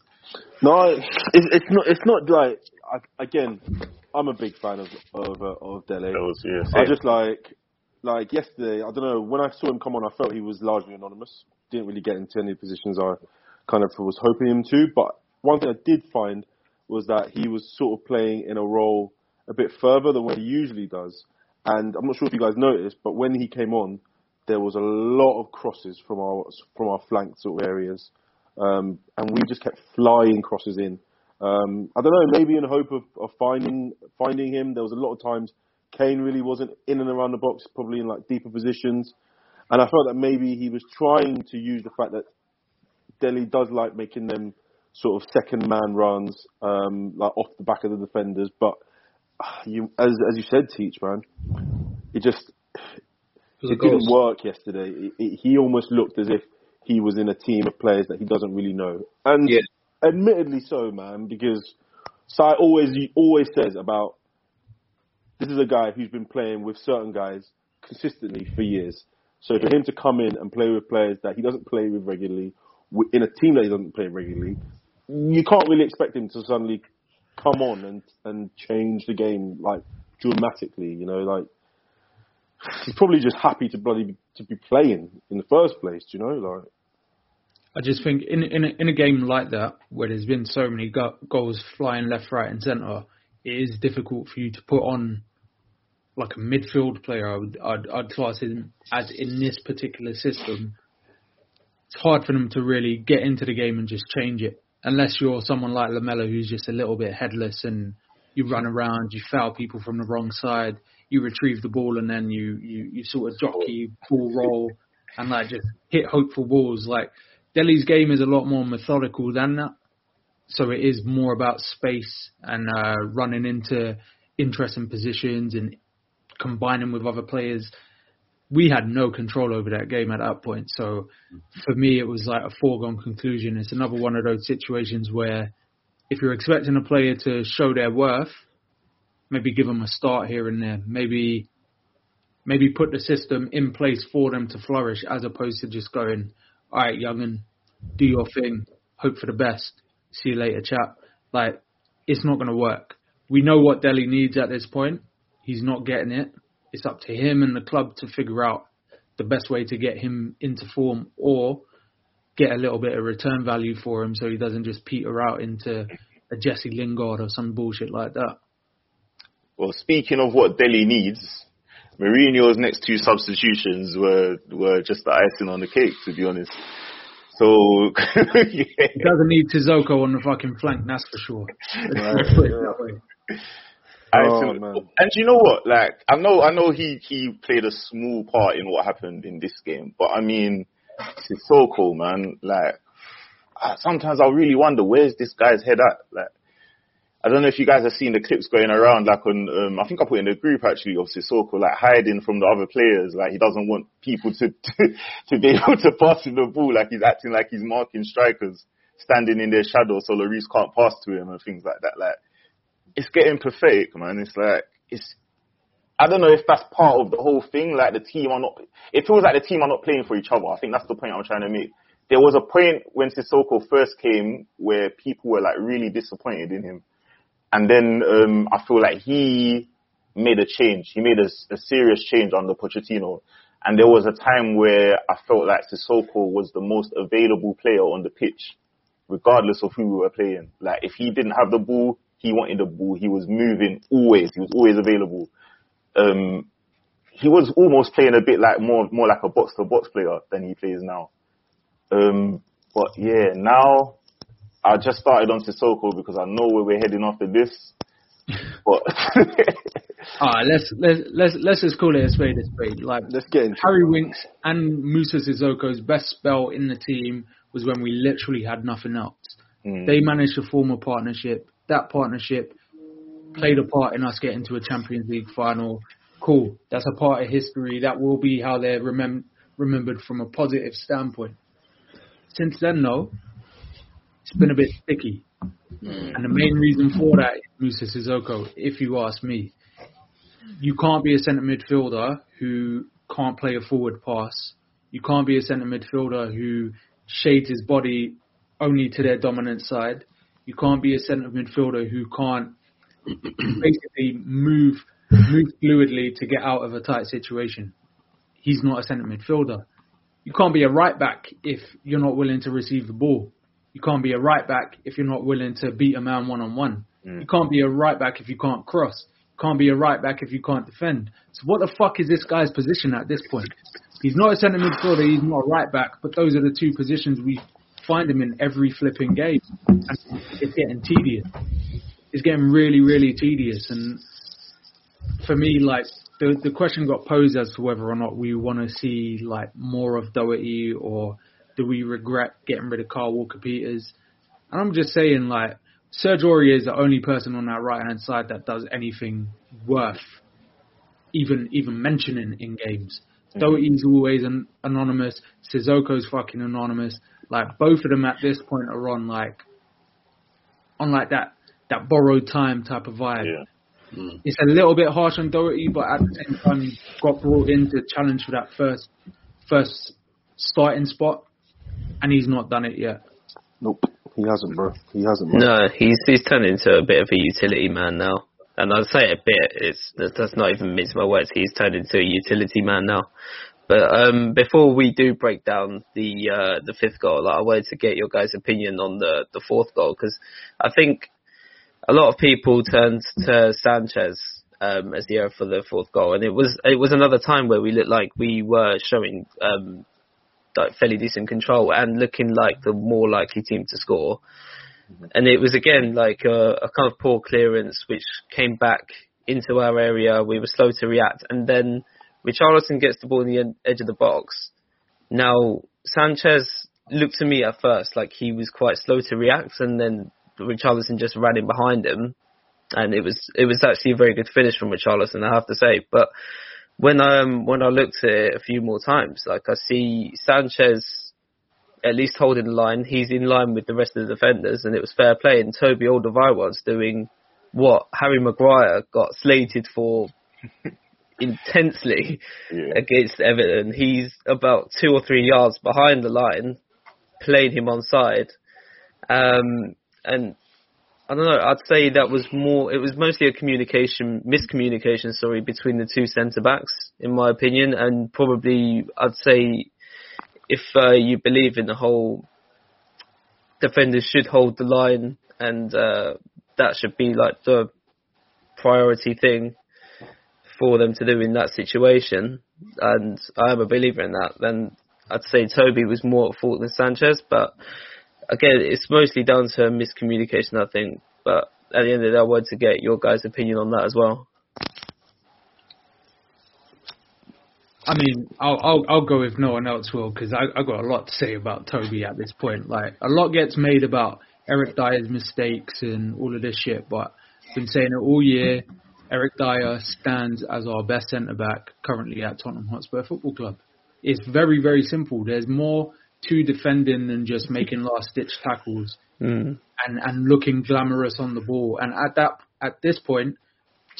No, it's, it's not. It's not like I, again. I'm a big fan of of uh, of Dele. Was, yeah, I just like like yesterday. I don't know when I saw him come on. I felt he was largely anonymous. Didn't really get into any positions I kind of was hoping him to. But one thing I did find was that he was sort of playing in a role a bit further than what he usually does. And I'm not sure if you guys noticed, but when he came on, there was a lot of crosses from our from our flank sort of areas, um, and we just kept flying crosses in. Um, I don't know, maybe in hope of, of finding finding him. There was a lot of times Kane really wasn't in and around the box, probably in like deeper positions, and I felt that maybe he was trying to use the fact that Dele does like making them sort of second man runs, um, like off the back of the defenders. But [sighs] you, as as you said, Teach man, it just it didn't work yesterday. It, it, he almost looked as if he was in a team of players that he doesn't really know, and Yeah. admittedly so, man, because So I always he always says about this is a guy who's been playing with certain guys consistently for years. So for him to come in and play with players that he doesn't play with regularly, in a team that he doesn't play regularly, you can't really expect him to suddenly come on and and change the game like dramatically. You know, like [sighs] he's probably just happy to bloody be, to be playing in the first place. You know, like I just think in in a, in a game like that where there's been so many go- goals flying left, right, and centre, it is difficult for you to put on like a midfield player. I would I'd, I'd class him as in this particular system. It's hard for them to really get into the game and just change it unless you're someone like Lamela who's just a little bit headless and you run around, you foul people from the wrong side, you retrieve the ball and then you you, you sort of jockey, ball roll, and like just hit hopeful balls. Like Dele's game is a lot more methodical than that. So it is more about space and uh, running into interesting positions and combining with other players. We had no control over that game at that point. So for me, it was like a foregone conclusion. It's another one of those situations where if you're expecting a player to show their worth, maybe give them a start here and there. Maybe maybe put the system in place for them to flourish as opposed to just going, all right, young'un, do your thing, hope for the best, see you later, chap. Like, it's not going to work. We know what Dele needs at this point. He's not getting it. It's up to him and the club to figure out the best way to get him into form or get a little bit of return value for him so he doesn't just peter out into a Jesse Lingard or some bullshit like that. Well, speaking of what Dele needs, Mourinho's next two substitutions were were just the icing on the cake, to be honest. So [laughs] yeah. He doesn't need Sissoko on the fucking flank, that's for sure. Let's put it that way. Oh, Icing- and you know what? Like, I know, I know he he played a small part in what happened in this game, but I mean, Sissoko, man. Like, I- sometimes I really wonder where's this guy's head at. Like, I don't know if you guys have seen the clips going around, like on, um, I think I put in the group actually of Sissoko, like hiding from the other players. Like he doesn't want people to, [laughs] to, to be able to pass him the ball. Like he's acting like he's marking strikers standing in their shadow so Lloris can't pass to him and things like that. Like it's getting pathetic, man. It's like, it's, I don't know if that's part of the whole thing. Like the team are not, it feels like the team are not playing for each other. I think that's the point I'm trying to make. There was a point when Sissoko first came where people were like really disappointed in him. And then um, I feel like he made a change. He made a, a serious change under Pochettino. And there was a time where I felt like Sissoko was the most available player on the pitch, regardless of who we were playing. Like if he didn't have the ball, he wanted the ball. He was moving always. He was always available. Um, he was almost playing a bit like more more like a box to box player than he plays now. Um, but yeah, now I just started on Sissoko because I know where we're heading after this. But [laughs] Alright, let's let's let's let's just call it a spade a spade. Like Let's get into Harry Winks and Musa Sissoko's best spell in the team was when we literally had nothing else. Mm. They managed to form a partnership. That partnership played a part in us getting to a Champions League final. Cool. That's a part of history. That will be how they're remem- remembered from a positive standpoint. Since then, though, it's been a bit sticky. Hmm. And the main reason for that is Musa Sissoko, if you ask me. You can't be a centre midfielder who can't play a forward pass. You can't be a centre midfielder who shades his body only to their dominant side. You can't be a centre midfielder who can't [clears throat] basically move move fluidly to get out of a tight situation. He's not a centre midfielder. You can't be a right back if you're not willing to receive the ball. You can't be a right back if you're not willing to beat a man one on one. You can't be a right back if you can't cross. You can't be a right back if you can't defend. So what the fuck is this guy's position at this point? He's not a centre midfielder, he's not a right back, but those are the two positions we find him in every flipping game. And it's getting tedious. It's getting really, really tedious. And for me, like, the, the question got posed as to whether or not we want to see, like, more of Doherty or do we regret getting rid of Kyle Walker Peters? And I'm just saying, like, Serge Aurier is the only person on that right hand side that does anything worth even even mentioning in games. Mm-hmm. Doherty's always an, anonymous. Sissoko's fucking anonymous. Like both of them at this point are on like on like that that borrowed time type of vibe. Yeah. Mm. It's a little bit harsh on Doherty, but at the same time, got brought in to challenge for that first first starting spot, and he's not done it yet. Nope, he hasn't, bro. He hasn't. Bro. No, he's he's turned into a bit of a utility man now. And I say a bit, it's that's not even mince my words. He's turned into a utility man now. But um, before we do break down the uh, the fifth goal, like, I wanted to get your guys' opinion on the the fourth goal because I think a lot of people turned to Sanchez um, as the error for the fourth goal, and it was it was another time where we looked like we were showing um, like fairly decent control and looking like the more likely team to score. And it was again like a, a kind of poor clearance, which came back into our area. We were slow to react, and then Richarlison gets the ball in the edge of the box. Now Sanchez looked to me at first like he was quite slow to react, and then Richarlison just ran in behind him, and it was it was actually a very good finish from Richarlison, I have to say. But when um when I looked at it a few more times, like I see Sanchez at least holding the line. He's in line with the rest of the defenders, and it was fair play. And Toby Alderweireld's doing what Harry Maguire got slated for [laughs] intensely Yeah. against Everton. He's about two or three yards behind the line, playing him on side. Um, and I don't know, I'd say that was more, it was mostly a communication, miscommunication, sorry, between the two centre backs, in my opinion, and probably, I'd say, if uh, you believe in the whole defenders should hold the line and uh, that should be like the priority thing for them to do in that situation, and I am a believer in that, then I'd say Toby was more at fault than Sanchez, but again, it's mostly down to miscommunication, I think, but at the end of the day, I wanted to get your guys' opinion on that as well. I mean, I'll I'll, I'll go if no one else will because I I got a lot to say about Toby at this point. Like a lot gets made about Eric Dier's mistakes and all of this shit, but I've been saying it all year. Eric Dier stands as our best centre back currently at Tottenham Hotspur Football Club. It's very very simple. There's more to defending and just making last ditch tackles Mm. and and looking glamorous on the ball. And at that at this point,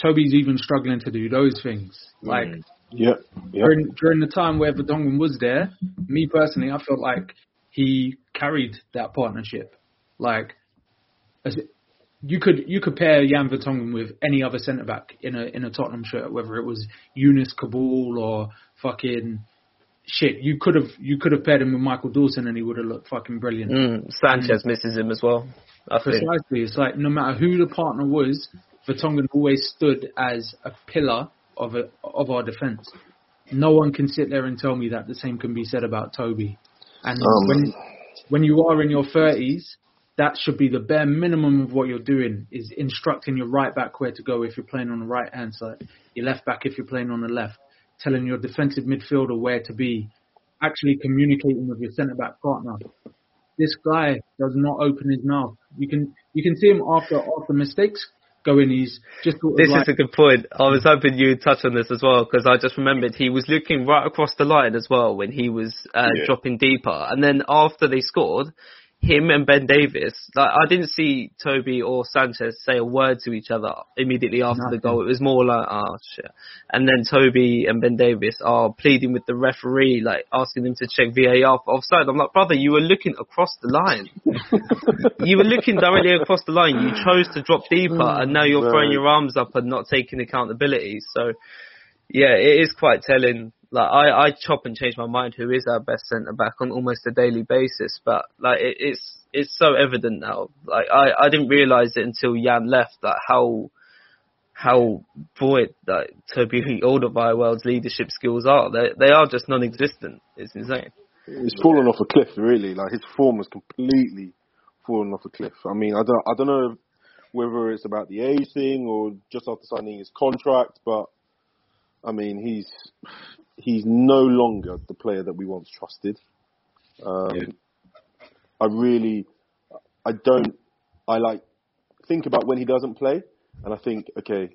Toby's even struggling to do those things. Like Yep. Yep. during during the time where Vertonghen was there, me personally, I felt like he carried that partnership. Like, as it, you could you could pair Jan Vertonghen with any other centre back in a in a Tottenham shirt, whether it was Younès Kaboul or fucking shit. You could have you could have paired him with Michael Dawson and he would have looked fucking brilliant. Mm. Sanchez misses him as well. I think. Precisely. It's like no matter who the partner was, Vertonghen always stood as a pillar of a, of our defence. No one can sit there and tell me that the same can be said about Toby. And Um, when when you are in your thirties, that should be the bare minimum of what you're doing is instructing your right back where to go if you're playing on the right hand side, your left back if you're playing on the left, telling your defensive midfielder where to be, actually communicating with your centre back partner this guy does not open his mouth. You can you can see him after after mistakes going. He's just sort of This like, is a good point. I was hoping you'd touch on this as well because I just remembered he was looking right across the line as well when he was uh, Yeah. dropping deeper, and then after they scored, him and Ben Davies, like I didn't see Toby or Sanchez say a word to each other immediately after the goal. It was more like, oh shit. And then Toby and Ben Davies are pleading with the referee, like asking them to check VAR for offside. I'm like, brother, you were looking across the line. [laughs] you were looking directly across the line. You chose to drop deeper, mm. and now you're throwing your arms up and not taking accountability. So, yeah, it is quite telling. Like I, I chop and change my mind who is our best centre back on almost a daily basis, but like it, it's it's so evident now. Like I, I didn't realise it until Jan left. Like how how void like Toby Alderweireld's leadership skills are. They they are just non-existent. It's insane. He's fallen off a cliff, really. Like his form has completely fallen off a cliff. I mean, I don't, I don't know whether it's about the age thing or just after signing his contract, but I mean, he's he's no longer the player that we once trusted. Um, I really, I don't, I like think about when he doesn't play, and I think, okay,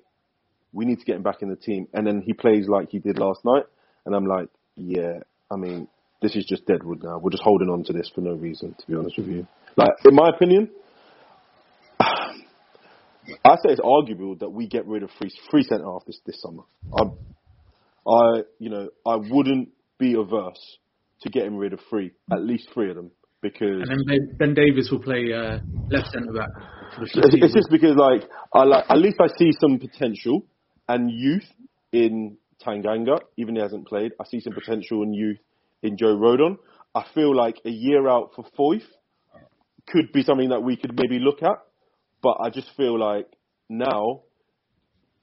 we need to get him back in the team, and then he plays like he did last night, and I'm like, yeah, I mean, this is just deadwood now. We're just holding on to this for no reason, to be honest with you. Like, in my opinion, [sighs] I say it's arguable that we get rid of three three centre half this this summer. I, I you know I wouldn't be averse to getting rid of three, at least three of them, because And then Ben- Davies will play uh, left centre back for it's, just because like I like at least I see some potential and youth in Tanganga, even he hasn't played. I see some potential and youth in Joe Rodon. I feel like a year out for Foyth could be something that we could maybe look at, but I just feel like now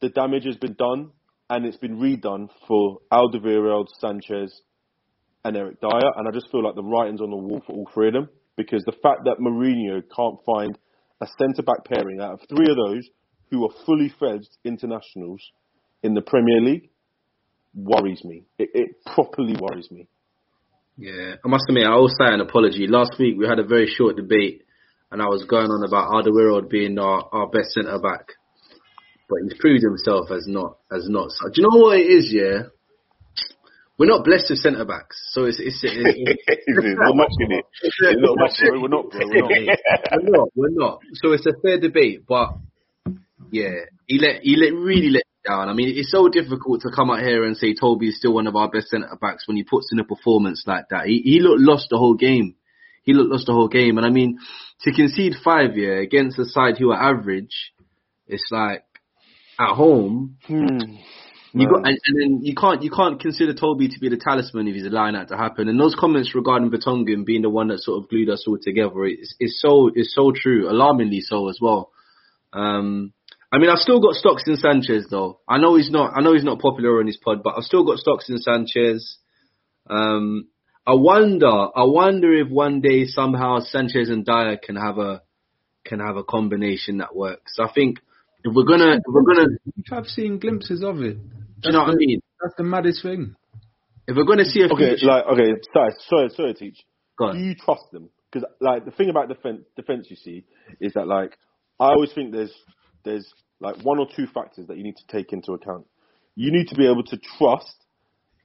the damage has been done and it's been redone for Alderweireld, Sanchez, and Eric Dier, and I just feel like the writing's on the wall for all three of them because the fact that Mourinho can't find a centre back pairing out of three of those who are fully fledged internationals in the Premier League worries me. It, it properly worries me. Yeah, I must admit, I owe say an apology. Last week we had a very short debate, and I was going on about Alderweireld being our, our best centre back, but he's proved himself as not as not. So, do you know what it is? Yeah, we're not blessed with centre backs, so it's it's, it's, [laughs] There's not much in it. Not much. [laughs] We're not, bro. We're not. we're not, we're not. So it's a fair debate, but yeah, he let he let really let down. I mean, it's so difficult to come out here and say Toby is still one of our best centre backs when he puts in a performance like that. He he looked lost the whole game. He looked lost the whole game, and I mean, to concede five yeah against a side who are average, it's like at home. Hmm. You got, and, and then you can't you can't consider Toby to be the talisman if he's allowing that to happen. And those comments regarding Vertonghen being the one that sort of glued us all together is is so is so true, alarmingly so as well. Um, I mean, I've still got stocks in Sanchez though. I know he's not I know he's not popular on his pod, but I've still got stocks in Sanchez. Um, I wonder I wonder if one day somehow Sanchez and Dier can have a can have a combination that works. I think if we're gonna if we're gonna I've seen glimpses of it. do you know what I mean? That's the maddest thing. If we're gonna see a Okay, future, like okay, sorry, sorry, sorry, teach. Go Do you trust them? Because like the thing about defense, defense you see is that like I always think there's there's like one or two factors that you need to take into account. You need to be able to trust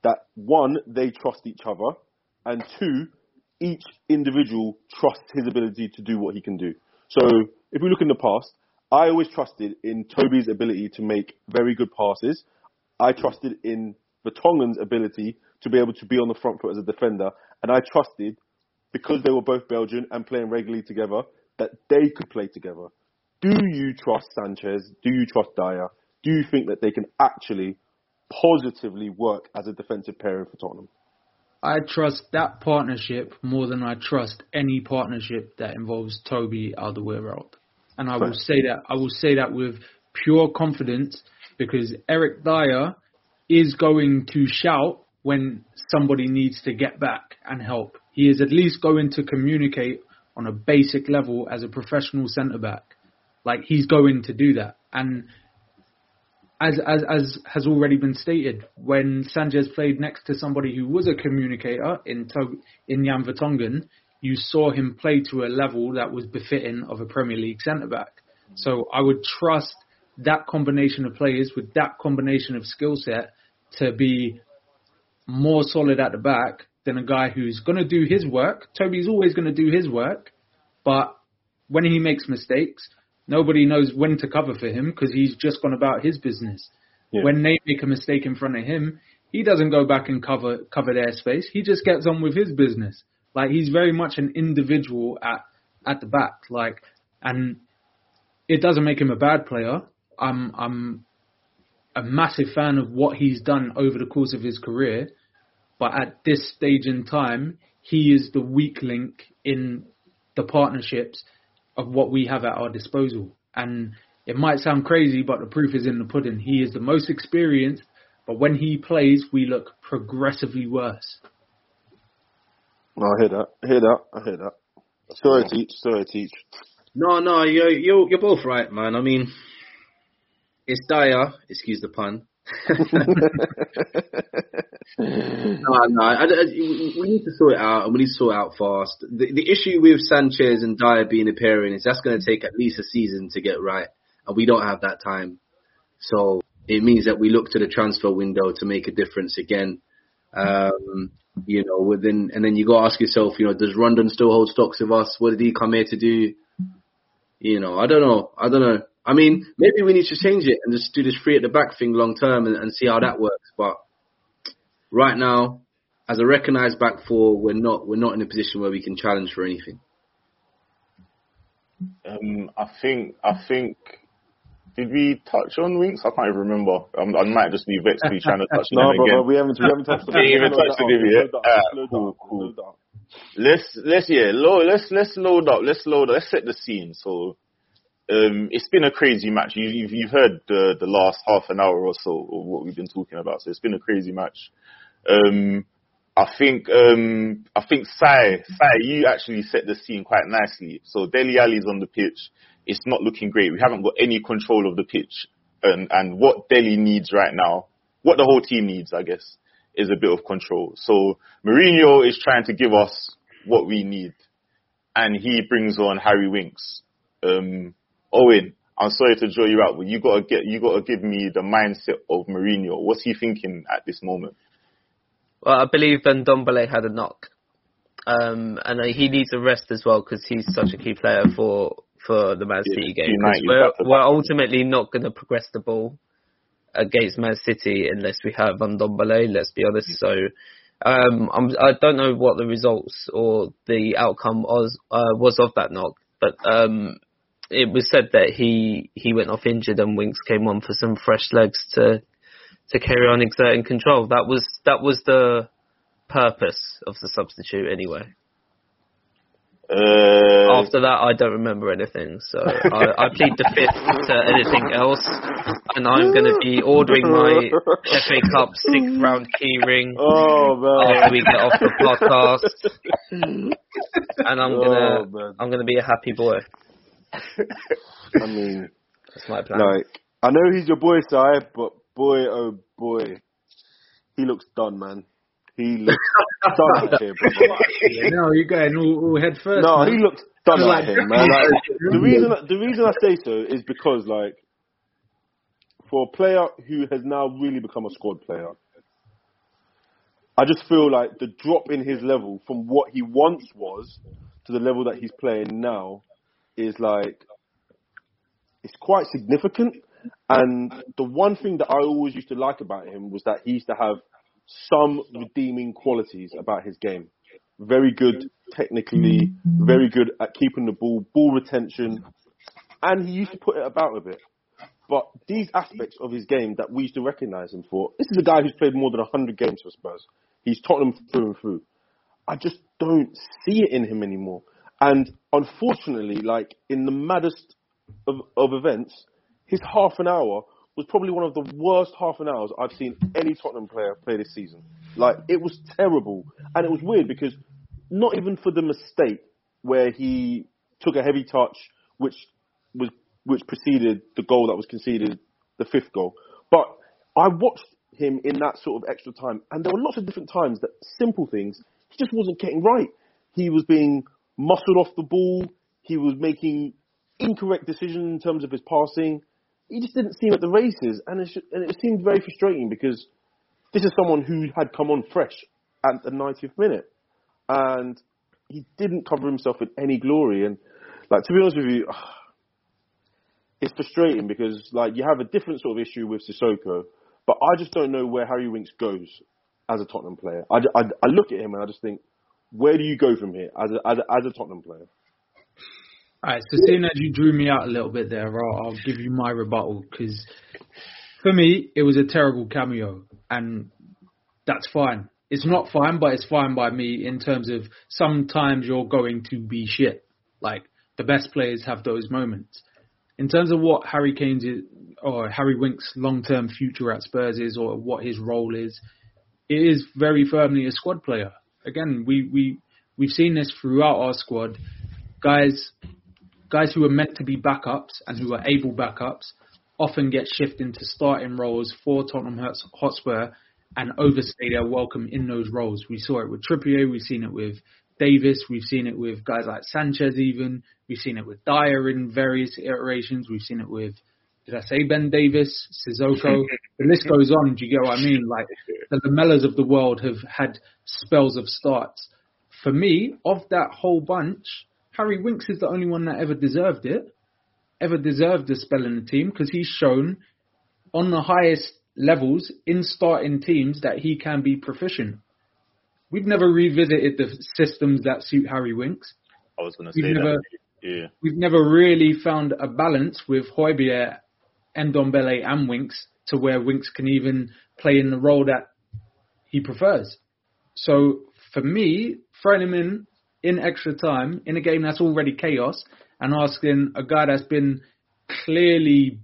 that one they trust each other, and two each individual trusts his ability to do what he can do. So if we look in the past, I always trusted in Toby's ability to make very good passes. I trusted in Vertonghen's ability to be able to be on the front foot as a defender, and I trusted because they were both Belgian and playing regularly together that they could play together. Do you trust Sanchez? Do you trust Dier? Do you think that they can actually positively work as a defensive pairing for Tottenham? I trust that partnership more than I trust any partnership that involves Toby Alderweireld. And I will say that I will say that with pure confidence because Eric Dier is going to shout when somebody needs to get back and help. He is at least going to communicate on a basic level as a professional centre back. Like he's going to do that. And as as as has already been stated, when Sanchez played next to somebody who was a communicator in to- in Jan Vertonghen, you saw him play to a level that was befitting of a Premier League centre back. So I would trust that combination of players with that combination of skill set to be more solid at the back than a guy who's going to do his work. Toby's always going to do his work, but when he makes mistakes, nobody knows when to cover for him because he's just gone about his business. Yeah. When they make a mistake in front of him, he doesn't go back and cover cover their space. He just gets on with his business. Like he's very much an individual at at the back. Like, and it doesn't make him a bad player. I'm I'm a massive fan of what he's done over the course of his career, but at this stage in time, he is the weak link in the partnerships of what we have at our disposal. And it might sound crazy, but the proof is in the pudding. He is the most experienced, but when he plays, we look progressively worse. No, I hear that. I hear that. I hear that. Sorry, teach. Sorry, teach. No, no, you're you're you're both right, man. I mean, it's dire. Excuse the pun. [laughs] no, no, I, I, we need to sort it out, and we need to sort it out fast. The, the issue with Sanchez and Dier being a pairing is that's going to take at least a season to get right, and we don't have that time. So it means that we look to the transfer window to make a difference again. Um, you know, within, and then you got to ask yourself, you know, does Rodon still hold stocks with us? What did he come here to do? You know, I don't know. I don't know. I mean, maybe we need to change it and just do this three at the back thing long term and, and see how that works. But right now, as a recognised back four, we're not we're not in a position where we can challenge for anything. Um, I think I think did we touch on Winks? I can't even remember. Um, I might just be vexed me trying to touch No, on him bro, again. bro, we haven't we haven't touched [laughs] on Didn't even Slow touch the down, yet. down, slow cool, cool. Let's let's yeah, load, let's let's load up. Let's load. Up. Let's set the scene. So, um, it's been a crazy match. You, you've you've heard the the last half an hour or so of what we've been talking about. So it's been a crazy match. Um, I think um I think Sai Sai you actually set the scene quite nicely. So Dele Alli's on the pitch. It's not looking great. We haven't got any control of the pitch, and and what Dele needs right now, what the whole team needs, I guess, is a bit of control. So Mourinho is trying to give us what we need, and he brings on Harry Winks. Um, Owen, I'm sorry to draw you out, but you gotta get you gotta give me the mindset of Mourinho. What's he thinking at this moment? Well, I believe Ndombele had a knock, um, and he needs a rest as well because he's such a key player for for the Man Yeah, City game. 'Cause United We're, we're ultimately not going to progress the ball against Man City unless we have Ndombele. Let's be honest. So. Um, I'm, I don't know what the results or the outcome was uh, was of that knock, but um, it was said that he he went off injured and Winks came on for some fresh legs to to carry on exerting control. That was that was the purpose of the substitute anyway. Uh, After that, I don't remember anything, so I, I plead the fifth to anything else, and I'm going to be ordering my FA Cup sixth round key ring Oh man. after we get off the podcast, [laughs] and I'm Oh, gonna man. I'm gonna be a happy boy. I mean, That's my plan. like I know he's your boy, Si, but boy, oh boy, he looks done, man. He looks done here, bro. no, you're going all, all head first. No, man. he looks done Like- out here, man. Like, [laughs] the reason the reason I say so is because like for a player who has now really become a squad player, I just feel like the drop in his level from what he once was to the level that he's playing now is like it's quite significant. And the one thing that I always used to like about him was that he used to have some redeeming qualities about his game. Very good technically, very good at keeping the ball, ball retention, and he used to put it about a bit. But these aspects of his game that we used to recognise him for, this is a guy who's played more than 100 games for Spurs. He's Tottenham through and through. I just don't see it in him anymore. And unfortunately, like in the maddest of, of events, his half an hour was probably one of the worst half an hours I've seen any Tottenham player play this season. Like it was terrible, and it was weird because not even for the mistake where he took a heavy touch, which was which preceded the goal that was conceded, the fifth goal. But I watched him in that sort of extra time, and there were lots of different times that simple things he just wasn't getting right. He was being muscled off the ball. He was making incorrect decisions in terms of his passing. He just didn't seem at the races, and it, and it seemed very frustrating because this is someone who had come on fresh at the 90th minute, and he didn't cover himself in any glory. And like to be honest with you, ah, it's frustrating because like you have a different sort of issue with Sissoko, but I just don't know where Harry Winks goes as a Tottenham player. I, I, I look at him and I just think, where do you go from here as a, as a, as a Tottenham player? All right, so seeing as you drew me out a little bit there, I'll, I'll give you my rebuttal because for me it was a terrible cameo, and that's fine. It's not fine, but it's fine by me in terms of sometimes you're going to be shit. Like the best players have those moments. In terms of what Harry Kane's or Harry Wink's long-term future at Spurs is, or what his role is, it is very firmly a squad player. Again, we we we've seen this throughout our squad. Guys guys who are meant to be backups and who are able backups often get shifted into starting roles for Tottenham Hotspur and overstay their welcome in those roles. We saw it with Trippier, we've seen it with Davies, we've seen it with guys like Sanchez even, we've seen it with Dier in various iterations, we've seen it with, did I say Ben Davies, Sissoko? [laughs] the list goes on, do you get what I mean? Like, the Lamelas of the world have had spells of starts. For me, of that whole bunch, Harry Winks is the only one that ever deserved it. ever deserved a spell in the team because he's shown on the highest levels in starting teams that he can be proficient. We've never revisited the systems that suit Harry Winks. I was going to say never, that. Yeah. we've never really found a balance with Højbjerg, Ndombele, and Winks to where Winks can even play in the role that he prefers. So for me, throwing him in in extra time in a game that's already chaos and asking a guy that's been clearly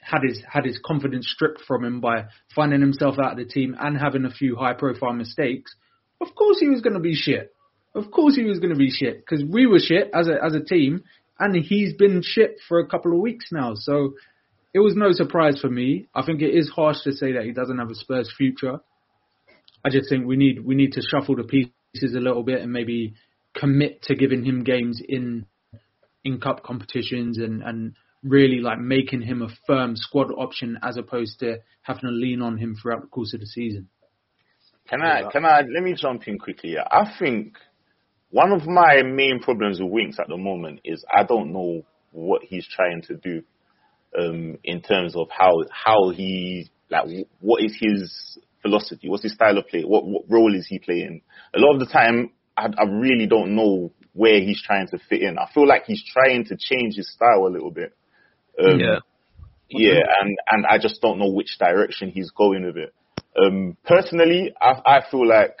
had his had his confidence stripped from him by finding himself out of the team and having a few high profile mistakes, of course he was going to be shit. Of course he was going to be shit because we were shit as a as a team, and he's been shit for a couple of weeks now. So it was no surprise for me. I think it is harsh to say that he doesn't have a Spurs future. I just think we need we need to shuffle the pieces a little bit and maybe commit to giving him games in in cup competitions and and really like making him a firm squad option as opposed to having to lean on him throughout the course of the season. Can I, can I, let me jump in quickly. Yeah. I think one of my main problems with Winks at the moment is I don't know what he's trying to do, um, in terms of how, how he, like, wh- what is his philosophy? What's his style of play? What, what role is he playing? A lot of the time, I, I really don't know where he's trying to fit in. I feel like he's trying to change his style a little bit. Um, Yeah. yeah, and and I just don't know which direction he's going with it. Um, personally, I I feel like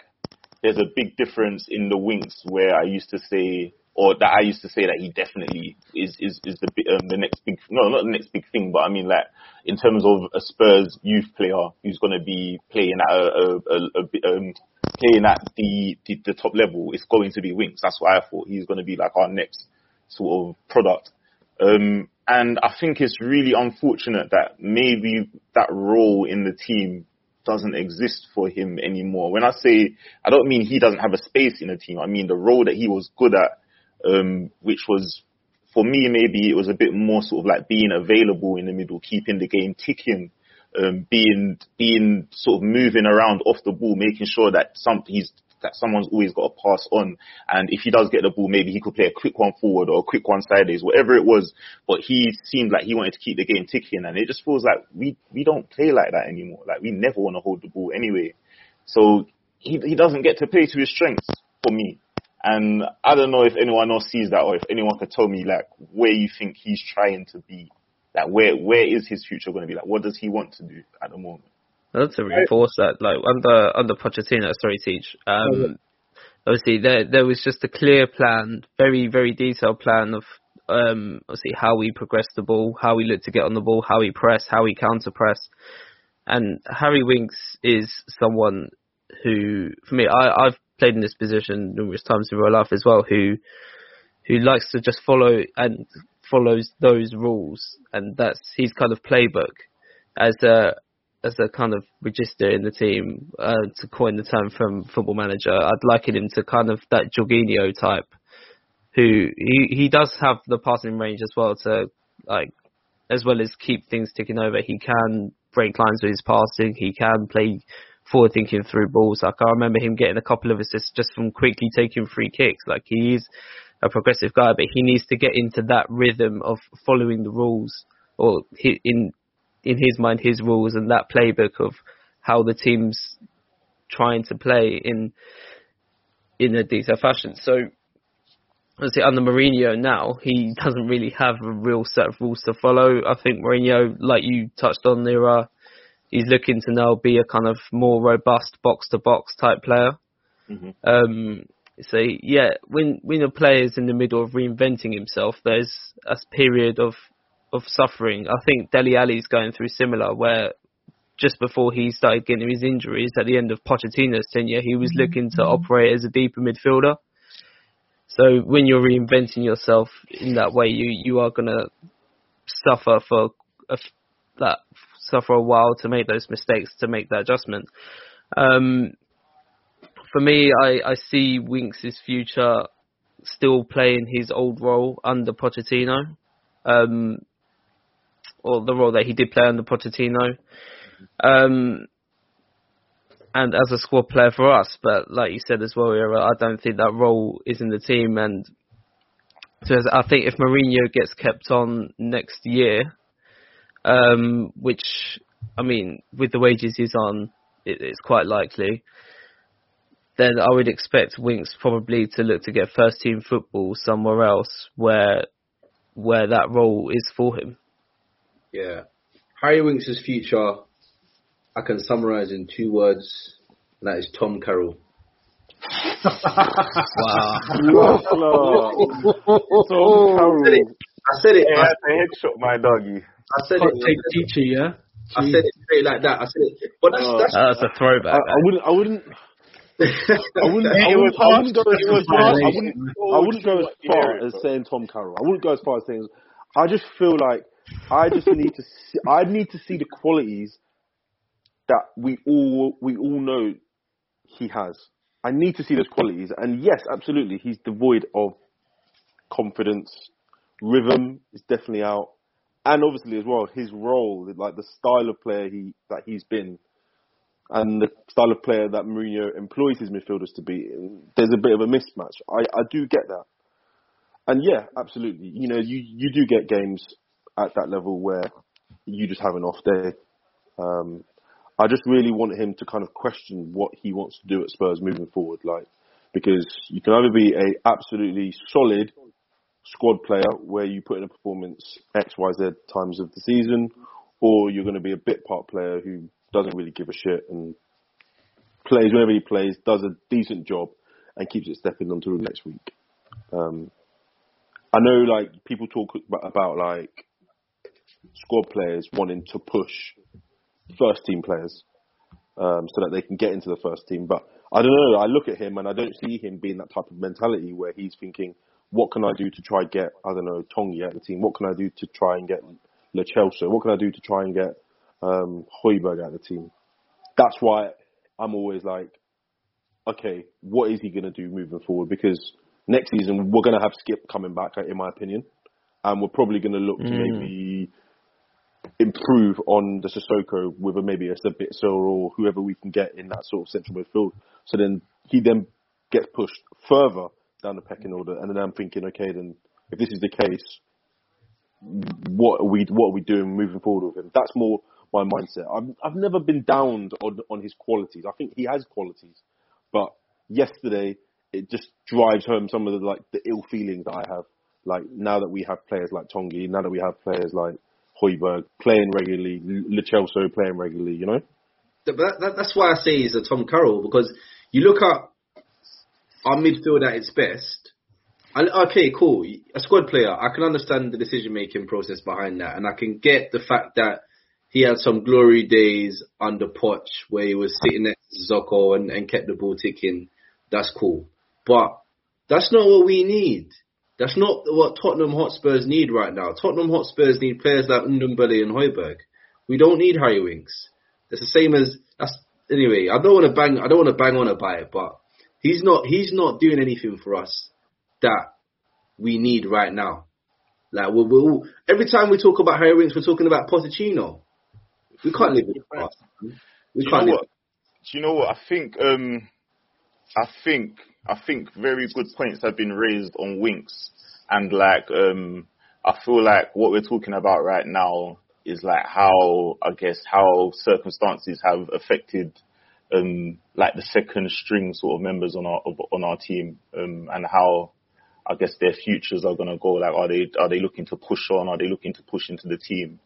there's a big difference in the Winks where I used to say, or that I used to say that he definitely is is is the um, the next big no not the next big thing, but I mean like in terms of a Spurs youth player who's going to be playing at a, a, a, a um playing at the, the the top level, it's going to be Winks. That's why I thought he's going to be like our next sort of product. Um, and I think it's really unfortunate that maybe that role in the team doesn't exist for him anymore. When I say, I don't mean he doesn't have a space in the team. I mean the role that he was good at, um, which was, for me, maybe it was a bit more sort of like being available in the middle, keeping the game ticking, um, being, being sort of moving around off the ball, making sure that some, he's, that someone's always got to pass on. And if he does get the ball, maybe he could play a quick one forward or a quick one sideways, whatever it was. But he seemed like he wanted to keep the game ticking, and it just feels like we we don't play like that anymore. Like we never want to hold the ball anyway. So he he doesn't get to play to his strengths for me. And I don't know if anyone else sees that or if anyone could tell me like where you think he's trying to be. Like where where is his future going to be? Like what does he want to do at the moment? i Not to reinforce that, like under under Pochettino, sorry, Teach. Um, obviously, there there was just a clear plan, very very detailed plan of um, obviously how we progress the ball, how we look to get on the ball, how we press, how we counter press. And Harry Winks is someone who, for me, I, I've played in this position numerous times in real life as well, who who likes to just follow and follows those rules, and that's his kind of playbook as a as a kind of regista in the team, uh, to coin the term from Football Manager. I'd liken him to kind of that Jorginho type, who he he does have the passing range as well to like, as well as keep things ticking over. He can break lines with his passing. He can play forward thinking through balls. Like I remember him getting a couple of assists just from quickly taking free kicks. Like he is a progressive guy, but he needs to get into that rhythm of following the rules or he, in in his mind his rules and that playbook of how the team's trying to play in in a detailed fashion. So obviously under Mourinho now, he [laughs] doesn't really have a real set of rules to follow. I think Mourinho, like you touched on there, uh, he's looking to now be a kind of more robust box to box type player. Mm-hmm. Um, so yeah, when when a player is in the middle of reinventing himself, there's a period of of suffering. I think Dele Alli's going through similar, where just before he started getting his injuries at the end of Pochettino's tenure, he was looking to operate as a deeper midfielder. So when you're reinventing yourself in that way, you you are gonna suffer for a, suffer a while to make those mistakes to make that adjustment. Um, for me, I, I see Winks' future still playing his old role under Pochettino, um, or the role that he did play under Pochettino, um, and as a squad player for us. But like you said as well, I don't think that role is in the team, and Because I think if Mourinho gets kept on next year, um, which I mean, with the wages he's on, it, it's quite likely. Then I would expect Winks probably to look to get first team football somewhere else where where that role is for him. Yeah. Harry Winks' future, I can summarize in two words, and that is Tom Carroll. Wow. Tom [laughs] Carroll. I said it. Hey, I, that's a headshot, my doggy. I said Hot it. take teacher, yeah. I said it straight like that. I said it. But that's Oh. that's That's a throwback. I, I wouldn't. I wouldn't. I wouldn't. [laughs] I wouldn't, I wouldn't go as far. I violation. wouldn't. I wouldn't go as far as saying Tom Carroll. I wouldn't go as far as saying. I just feel like I just need to. See, I need to see the qualities that we all we all know he has. I need to see those qualities, and yes, absolutely, he's devoid of confidence. Rhythm is definitely out, and obviously as well his role, like the style of player he that he's been and the style of player that Mourinho employs his midfielders to be, there's a bit of a mismatch. I, I do get that. And yeah, absolutely. You know, you, you do get games at that level where you just have an off day. Um, I just really want him to kind of question what he wants to do at Spurs moving forward, like because you can either be a absolutely solid squad player where you put in a performance X, Y, Z times of the season, or you're going to be a bit part player who doesn't really give a shit and plays whenever he plays, does a decent job, and keeps it stepping to the next week. Um, I know, like people talk about, like squad players wanting to push first team players um, so that they can get into the first team, but I don't know. I look at him and I don't see him being that type of mentality where he's thinking, "What can I do to try get I don't know Tanguy at the team? What can I do to try and get Lo Celso? What can I do to try and get um, Højbjerg at the team?" That's why I'm always like, okay, what is he going to do moving forward? Because next season we're going to have Skip coming back, in my opinion, and we're probably going to look to Mm. maybe improve on the Sissoko with a maybe a Sabitzer or whoever we can get in that sort of central midfield. So then he then gets pushed further down the pecking order, and then I'm thinking, okay, then if this is the case, what are we what are we doing moving forward with him? That's more my mindset. I've I've never been downed on on his qualities. I think he has qualities, but yesterday it just drives home some of the like the ill feelings that I have. Like now that we have players like Tanguy, now that we have players like Højbjerg playing regularly, Lo playing regularly, you know. But that, that, that's why I say he's a Tom Carroll because you look at our midfield at its best. And, okay, cool. A squad player, I can understand the decision making process behind that, and I can get the fact that he had some glory days under Poch where he was sitting next to Sissoko and, and kept the ball ticking. That's cool, but that's not what we need. That's not what Tottenham Hotspurs need right now. Tottenham Hotspurs need players like Ndombele and Højbjerg. We don't need Harry Winks. It's the same as that's anyway. I don't want to bang. I don't want to bang on about it, but he's not. He's not doing anything for us that we need right now. Like we're, we're, every time we talk about Harry Winks, we're talking about Pochettino. We can't live with the past. We Do you can't know live. Do you know what? I think um, I think I think very good points have been raised on Winks, and like um, I feel like what we're talking about right now is like how I guess how circumstances have affected um, like the second string sort of members on our on our team, um, and how I guess their futures are gonna go. Like, are they are they looking to push on? Are they looking to push into the team?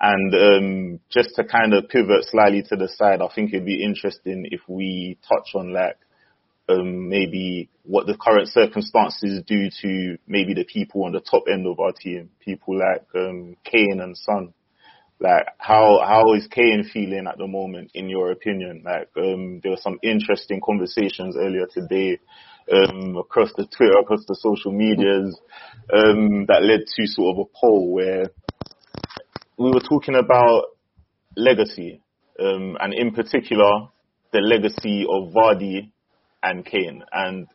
And um, just to kind of pivot slightly to the side, I think it'd be interesting if we touch on like um, maybe what the current circumstances do to maybe the people on the top end of our team, people like um, Kane and Son. Like how how is Kane feeling at the moment, in your opinion? Like um, there were some interesting conversations earlier today um, across the Twitter, across the social medias, um, that led to sort of a poll where we were talking about legacy, um, and in particular, the legacy of Vardy and Kane. And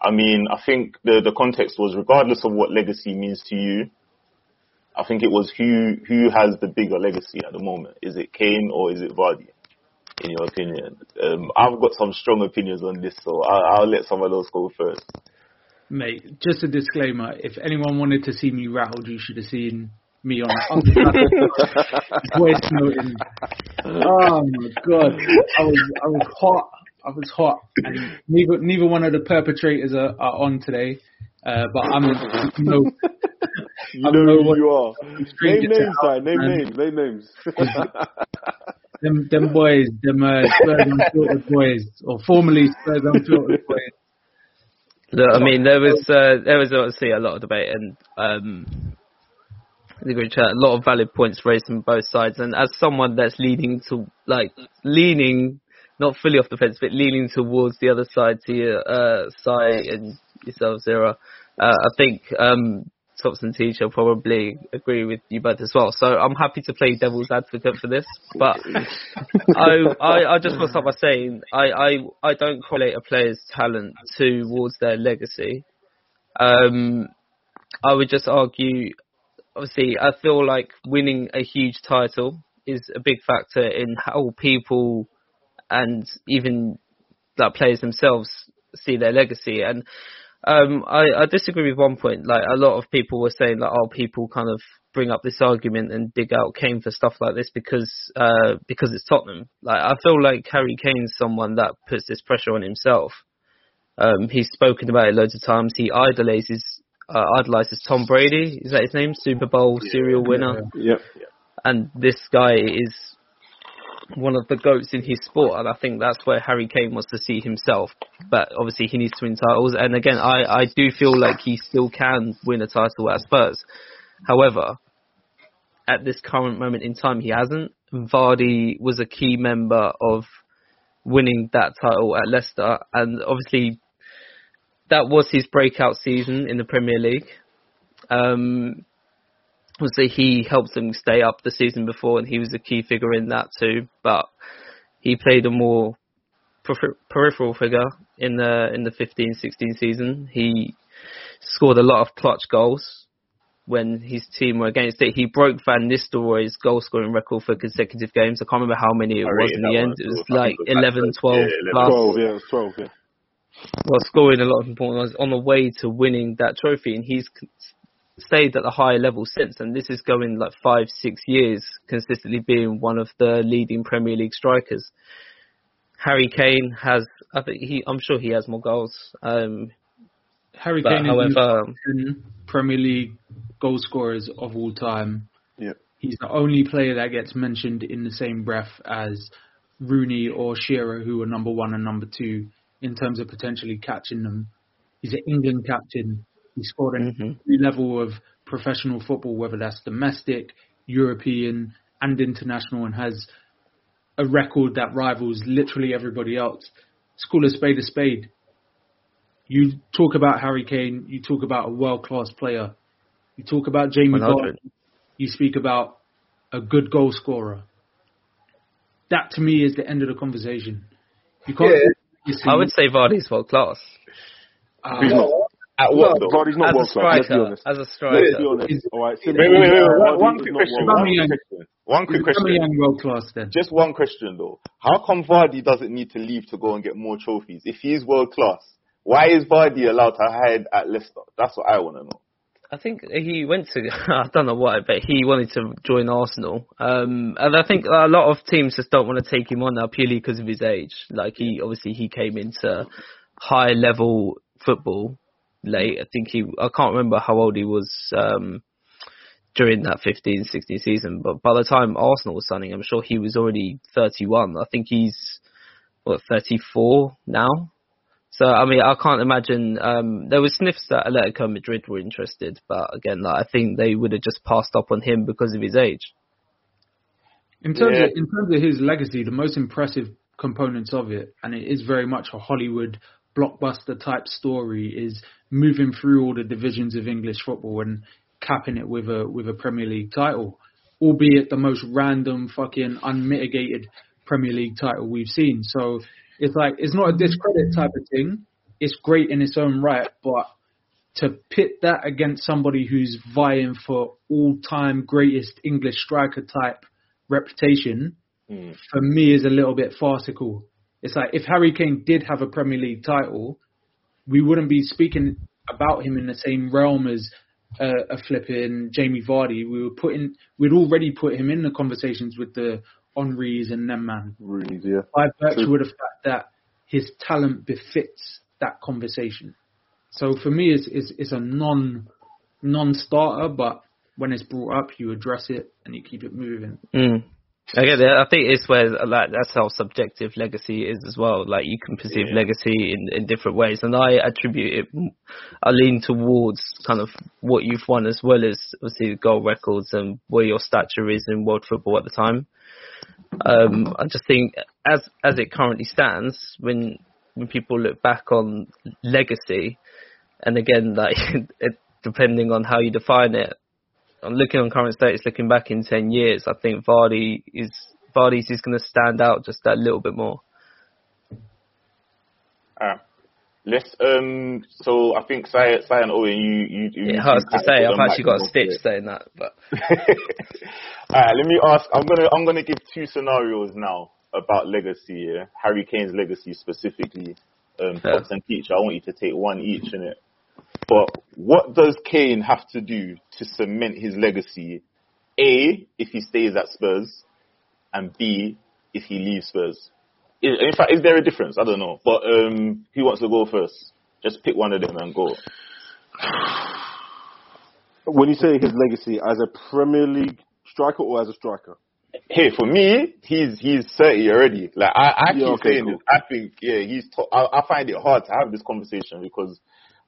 I mean, I think the, the context was regardless of what legacy means to you, I think it was who, who has the bigger legacy at the moment. Is it Kane or is it Vardy? In your opinion, um, I've got some strong opinions on this, so I'll, I'll let some of those go first. Mate, just a disclaimer: if anyone wanted to see me rattled, you should have seen me on on voice noting. Oh my god, I was I was hot. I was hot, and neither neither one of the perpetrators are, are on today. Uh, but I'm no. [laughs] You I'm know no who you are. Name names, Alf, Name man. names. Name names. [laughs] Them them boys, them uh, Spurs Unfiltered boys, or formerly Spurs Unfiltered [laughs] boys. Look, I mean, there was uh, there was obviously a lot of debate and um, chat, a lot of valid points raised from both sides. And as someone that's leaning to like leaning, not fully off the fence, but leaning towards the other side to your uh, side and yourself, Zero, uh, I think um, Thompson teacher probably agree with you both as well. So I'm happy to play devil's advocate for this, but [laughs] I, I, I just want to start by saying I, I, I don't correlate a player's talent towards their legacy. Um, I would just argue, obviously, I feel like winning a huge title is a big factor in how people and even like players themselves see their legacy. And um, I, I disagree with one point. Like a lot of people were saying that, oh, people kind of bring up this argument and dig out Kane for stuff like this because uh, because it's Tottenham. Like I feel like Harry Kane's someone that puts this pressure on himself. Um, he's spoken about it loads of times. He idolizes uh, idolizes Tom Brady. Is that his name? Super Bowl serial winner. Yep. And this guy is one of the goats in his sport, and I think that's where Harry Kane wants to see himself. But obviously, he needs to win titles. And again, I, I do feel like he still can win a title at Spurs. However, at this current moment in time, he hasn't. Vardy was a key member of winning that title at Leicester, and obviously, that was his breakout season in the Premier League. Um, obviously he helped them stay up the season before, and he was a key figure in that too. But he played a more peripher- peripheral figure in the in the 15-16 season. He scored a lot of clutch goals when his team were against it. He broke Van Nistelrooy's goal scoring record for consecutive games. I can't remember how many it I was in the end. as It was. I like think it was 11, like 12 yeah, 11, plus. 12, yeah, it was 12, yeah. Well, scoring a lot of important ones on the way to winning that trophy, and he's stayed at the higher level since. And this is going like five, six years, consistently being one of the leading Premier League strikers. Harry Kane has, I think he, I'm sure he has more goals. Um, Harry Kane is in however, the Premier League goal scorers of all time. Yeah. He's the only player that gets mentioned in the same breath as Rooney or Shearer, who are number one and number two in terms of potentially catching them. He's an England captain. He scored at Mhm. every level of professional football, whether that's domestic, European, and international, and has a record that rivals literally everybody else. Let's call a spade a spade. You talk about Harry Kane, you talk about a world class player. You talk about Jamie 100. Vardy, you speak about a good goal scorer. That to me is the end of the conversation. You can't. I would say Vardy's world class. Uh, He's not. At what though? Vardy's not world class. Let's be striker, honest. as a Let's striker. be honest. All right. Wait, wait, wait, wait. Vardy One, one quick question. One quick question. One quick question. Aubameyang world class then. Just one question though. How come Vardy doesn't need to leave to go and get more trophies? If he's world class, why is Vardy allowed to hide at Leicester? That's what I want to know. I think he went to, [laughs] I don't know why, but he wanted to join Arsenal. Um, and I think a lot of teams just don't want to take him on now purely because of his age. Like he, obviously he came into high level football late. I think he, I can't remember how old he was, um, during that 15, 16 season, but by the time Arsenal was signing, I'm sure he was already 31. I think he's, what, 34 now? So I mean, I can't imagine. Um, there was sniffs that Atletico Madrid were interested, but again, like, I think they would have just passed up on him because of his age. In terms Yeah. of in terms of his legacy, the most impressive components of it, and it is very much a Hollywood blockbuster type story, is moving through all the divisions of English football and capping it with a with a Premier League title, albeit the most random fucking unmitigated Premier League title we've seen. So it's like it's not a discredit type of thing. It's great in its own right, but to pit that against somebody who's vying for all-time greatest English striker type reputation, Hmm. for me is a little bit farcical. It's like if Harry Kane did have a Premier League title, we wouldn't be speaking about him in the same realm as uh, a flipping Jamie Vardy. We were putting, we'd already put him in the conversations with the Henrys and them man Rooney's, yeah. by virtue True. of the fact that his talent befits that conversation. So for me, it's it's, it's a non non-starter, but when it's brought up, you address it and you keep it moving. Mm. I get it. I think it's where like that's how subjective legacy is as well. Like you can perceive Yeah. legacy in, in different ways, and I attribute it. I lean towards kind of what you've won as well as obviously the goal records and where your stature is in world football at the time. Um, I just think as as it currently stands, when when people look back on legacy, and again [laughs] like it, depending on how you define it, I'm looking on current status, looking back in 10 years, I think Vardy is Vardy's is going to stand out just that little bit more. Alright. Let's um. So I think Sai and Owen, you you. you It hurts to say, I've actually got a stitch both saying that, but [laughs] Alright, let me ask. I'm gonna I'm gonna give two scenarios now about legacy. Yeah? Harry Kane's legacy specifically. Um, Yeah. And Teacher, I want you to take one each in it. But what does Kane have to do to cement his legacy? A, if he stays at Spurs, and B, if he leaves Spurs. I- In fact, is there a difference? I don't know. But um, who wants to go first? Just pick one of them and go. When you say his legacy as a Premier League striker or as a striker? Hey, for me, he's he's thirty already. Like I, I keep Yeah, okay, saying cool. this. I think yeah, he's. To- I, I find it hard to have this conversation because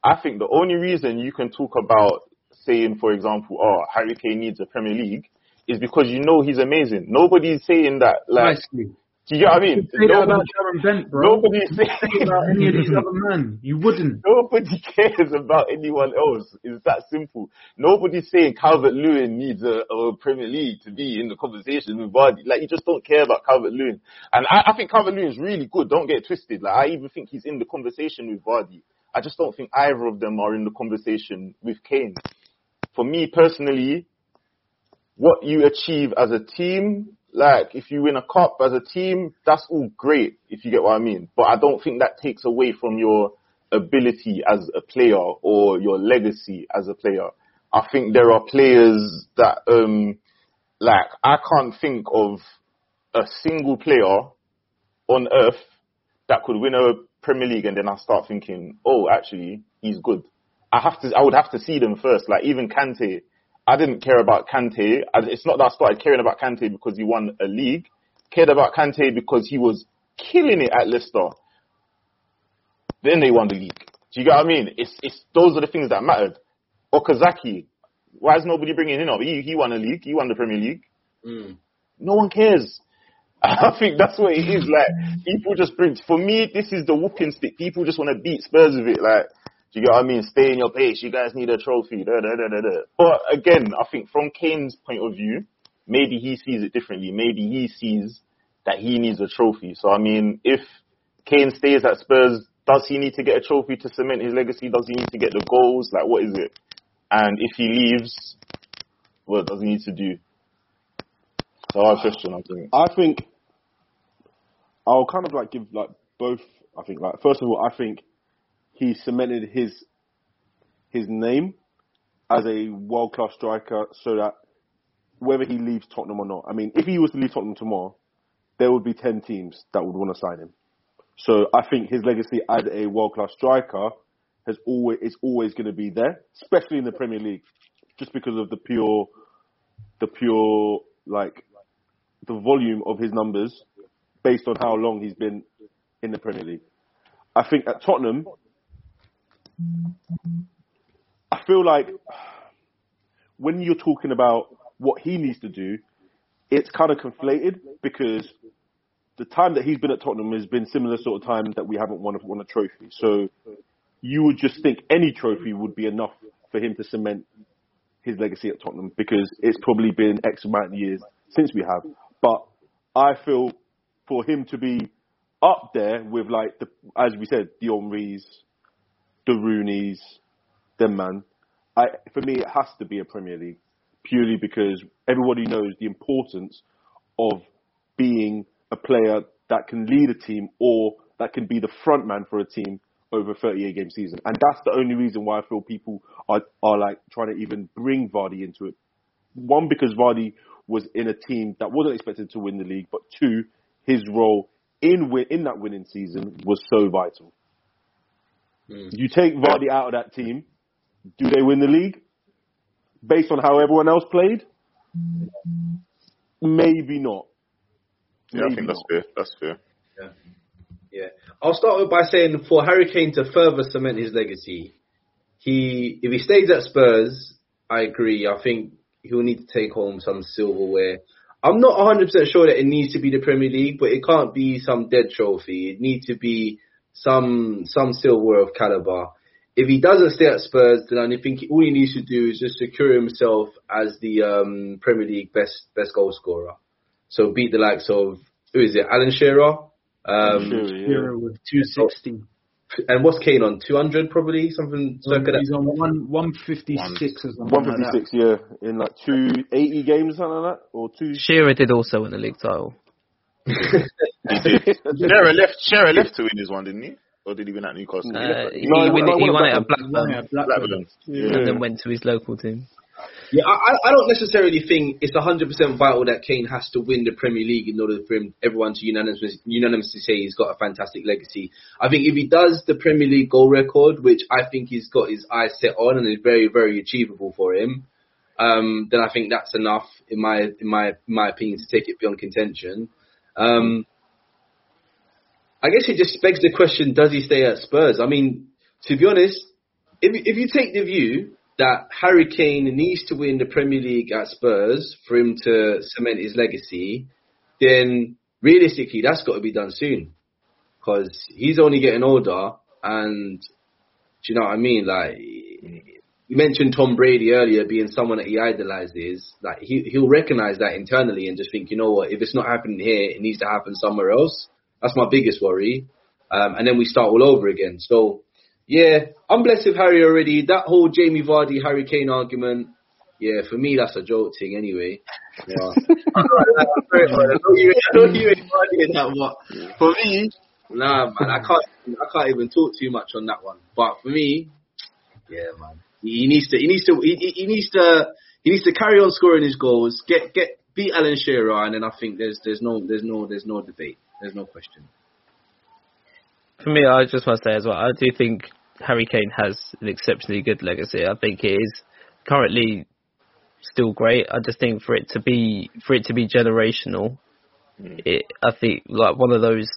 I think the only reason you can talk about saying, for example, oh Harry Kane needs a Premier League is because you know he's amazing. Nobody's saying that. Like, Nicely. Do you get what I mean? Say that about Nobody, Bent, nobody's Say about any of these other men. You wouldn't. Nobody cares about anyone else. It's that simple. Nobody's saying Calvert Lewin needs a, a Premier League to be in the conversation with Vardy. Like you just don't care about Calvert Lewin. And I, I think Calvert Lewin is really good. Don't get twisted. Like I even think he's in the conversation with Vardy. I just don't think either of them are in the conversation with Kane. For me personally, what you achieve as a team, like if you win a cup as a team, that's all great, if you get what I mean. But I don't think that takes away from your ability as a player or your legacy as a player. I think there are players that, um, like, I can't think of a single player on earth that could win a Premier League and then I start thinking, oh, actually, he's good. I have to, I would have to see them first. Like even Kante, I didn't care about Kante. I- It's not that I started caring about Kante because he won a league. Cared about Kante because he was killing it at Leicester. Then they won the league. Do you get what I mean? It's, it's, those are the things that mattered. Okazaki, why is nobody bringing him up? He, he won a league. He won the Premier League. Mm. No one cares. [laughs] I think that's what it is. Like people just bring. For me, this is the whooping stick. People just want to beat Spurs with it. Like, do you get what I mean? Stay in your place. You guys need a trophy. Da, da, da. But again, I think from Kane's point of view, maybe he sees it differently. Maybe he sees that he needs a trophy. So I mean, if Kane stays at Spurs, does he need to get a trophy to cement his legacy? Does he need to get the goals? Like, what is it? And if he leaves, what does he need to do? So our question, I think. I think I'll kind of like give like both. I think like first of all, I think he cemented his his name as a world class striker, so that whether he leaves Tottenham or not, I mean, if he was to leave Tottenham tomorrow, there would be ten teams that would want to sign him. So I think his legacy as a world class striker has always is always going to be there, especially in the Premier League, just because of the pure, the pure like the volume of his numbers based on how long he's been in the Premier League. I think at Tottenham, I feel like when you're talking about what he needs to do, it's kind of conflated because the time that he's been at Tottenham has been similar sort of time that we haven't won a, won a trophy. So you would just think any trophy would be enough for him to cement his legacy at Tottenham because it's probably been X amount of years since we have. But I feel for him to be up there with like the, as we said, the Henrys, the Rooneys, them man, I, for me it has to be a Premier League purely because everybody knows the importance of being a player that can lead a team or that can be the front man for a team over a 38 game season. And that's the only reason why I feel people are, are like trying to even bring Vardy into it. One, because Vardy was in a team that wasn't expected to win the league, but two, his role in in that winning season was so vital. Mm. You take Vardy out of that team, do they win the league? Based on how everyone else played? Maybe not. Yeah, I Maybe think that's not. fair. That's fair. Yeah. yeah. I'll start by saying for Harry Kane to further cement his legacy, he if he stays at Spurs, I agree. I think he'll need to take home some silverware. I'm not 100% sure that it needs to be the Premier League, but it can't be some dead trophy. It needs to be some some silverware of caliber. If he doesn't stay at Spurs, then I think all he needs to do is just secure himself as the um, Premier League best best goal scorer. So beat the likes of who is it, Alan Shearer, um, Sure, yeah. Euro with 260. and what's Kane on? 200 probably? Something circa He's that. on one 156 or something. like 156, yeah, in like 280 games, something like that, or two. Shearer did also win the league title. He did. [laughs] Shearer left. Shearer left to win this one, didn't he? Or did he win at Newcastle? Uh, he, No, he win won- it, he won won it at at Blackburn Blackburn. Blackburn. Yeah. and then went to his local team. Yeah, I, I- I don't necessarily think it's 100% vital that Kane has to win the Premier League in order for him, everyone to unanimously, unanimously say he's got a fantastic legacy. I think if he does the Premier League goal record, which I think he's got his eyes set on and is very, very achievable for him, um, then I think that's enough, in my in my in my opinion, to take it beyond contention. Um, I guess it just begs the question: Does he stay at Spurs? I mean, to be honest, if if you take the view that Harry Kane needs to win the Premier League at Spurs for him to cement his legacy, then realistically that's got to be done soon, because he's only getting older, and do you know what I mean? Like you mentioned Tom Brady earlier being someone that he idolizes. Like he he'll recognize that internally and just think, you know what, if it's not happening here, it needs to happen somewhere else. That's my biggest worry. Um, and then we start all over again. So yeah, I'm blessed with Harry already. That whole Jamie Vardy Harry Kane argument, yeah, for me that's a joke thing anyway. Yeah. [laughs] I know you, I know you ain't arguing that, but for me, nah, man, I can't, I can't even talk too much on that one. But for me, yeah, man, he needs to, he needs to, he, he- needs to, he needs to carry on scoring his goals, get, get, beat Alan Shearer, and then I think there's, there's no, there's no, there's no debate, there's no question. For me, I just want to say as well, I do think Harry Kane has an exceptionally good legacy. I think it is currently still great. I just think for it to be for it to be generational, mm. it, I think like one of those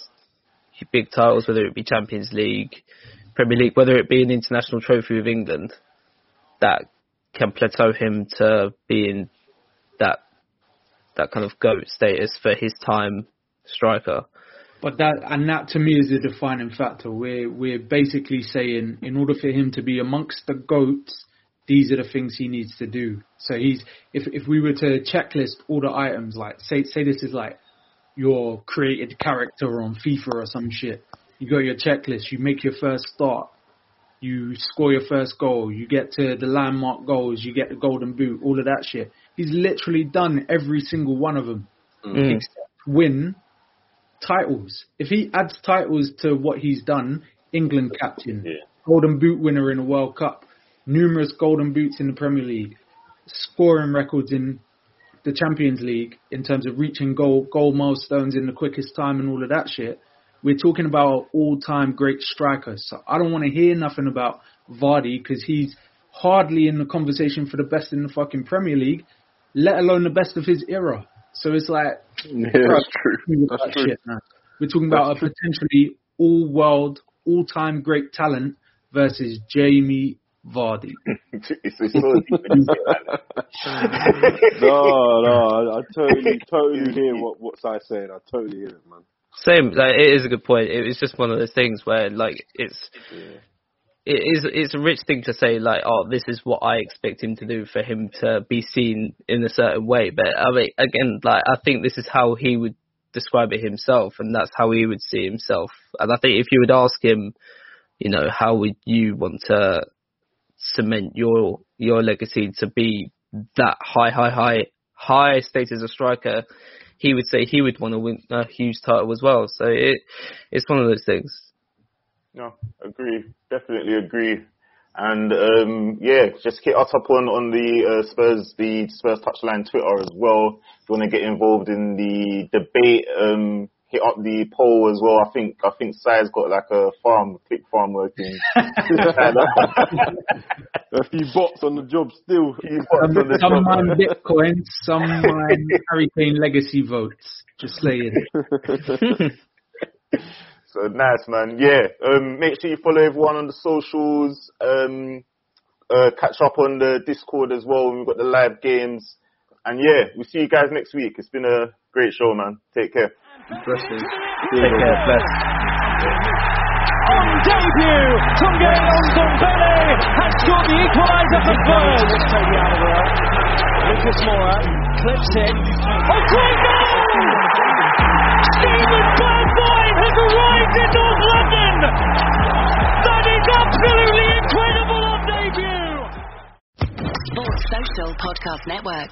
big titles, whether it be Champions League, Premier League, whether it be an international trophy with England, that can plateau him to being that that kind of goat status for his time striker. But that and that to me is the defining factor. We're we're basically saying in order for him to be amongst the goats, these are the things he needs to do. So he's if if we were to checklist all the items, like say say this is like your created character on FIFA or some shit. You got your checklist, you make your first start, you score your first goal, you get to the landmark goals, you get the golden boot, all of that shit. He's literally done every single one of them. Mm. Except win titles. If he adds titles to what he's done, England captain, Yeah. golden boot winner in the World Cup, numerous golden boots in the Premier League, scoring records in the Champions League in terms of reaching goal goal milestones in the quickest time and all of that shit. We're talking about all-time great strikers. So I don't want to hear nothing about Vardy because he's hardly in the conversation for the best in the fucking Premier League, let alone the best of his era. So it's like [laughs] Yeah, Bro, that's true. That's that true. shit, man. We're talking about a potentially all-world, all-time great talent versus Jamie Vardy. it's, it's so deep when you say that. [laughs] [laughs] no, no, I, I totally, totally hear what what Sai's saying. I totally hear it, man. Same. Like, it is a good point. It was just one of those things where, like, it's it is it's a rich thing to say, like, oh, this is what I expect him to do for him to be seen in a certain way. But I mean, again, like, I think this is how he would describe it himself, and that's how he would see himself. And I think if you would ask him, you know, how would you want to cement your your legacy to be that high, high, high, high status as a striker, he would say he would want to win a huge title as well. So it it's one of those things. No, agree. Definitely agree. And um, yeah, just hit us up on on the uh, Spurs the Spurs touchline Twitter as well. If you want to get involved in the debate, um, hit up the poll as well. I think I think Si's got like a farm, click farm working. [laughs] a few bots on the job still. Some, some mine Bitcoin, some mine [laughs] Hurricane Legacy votes. Just saying. [laughs] So nice, man. Yeah. Um, make sure you follow everyone on the socials. Um, uh, catch up on the Discord as well. We've got the live games. And yeah, we'll see you guys next week. It's been a great show, man. Take care. Blessings. Take care. Bless. On debut, Tanguy Ndombele has scored the equaliser for Spurs. Lucas Moura clips it. Oh, great goal! Steven Bergwijn has arrived in North London. That is absolutely incredible on debut. Sports Social Podcast Network.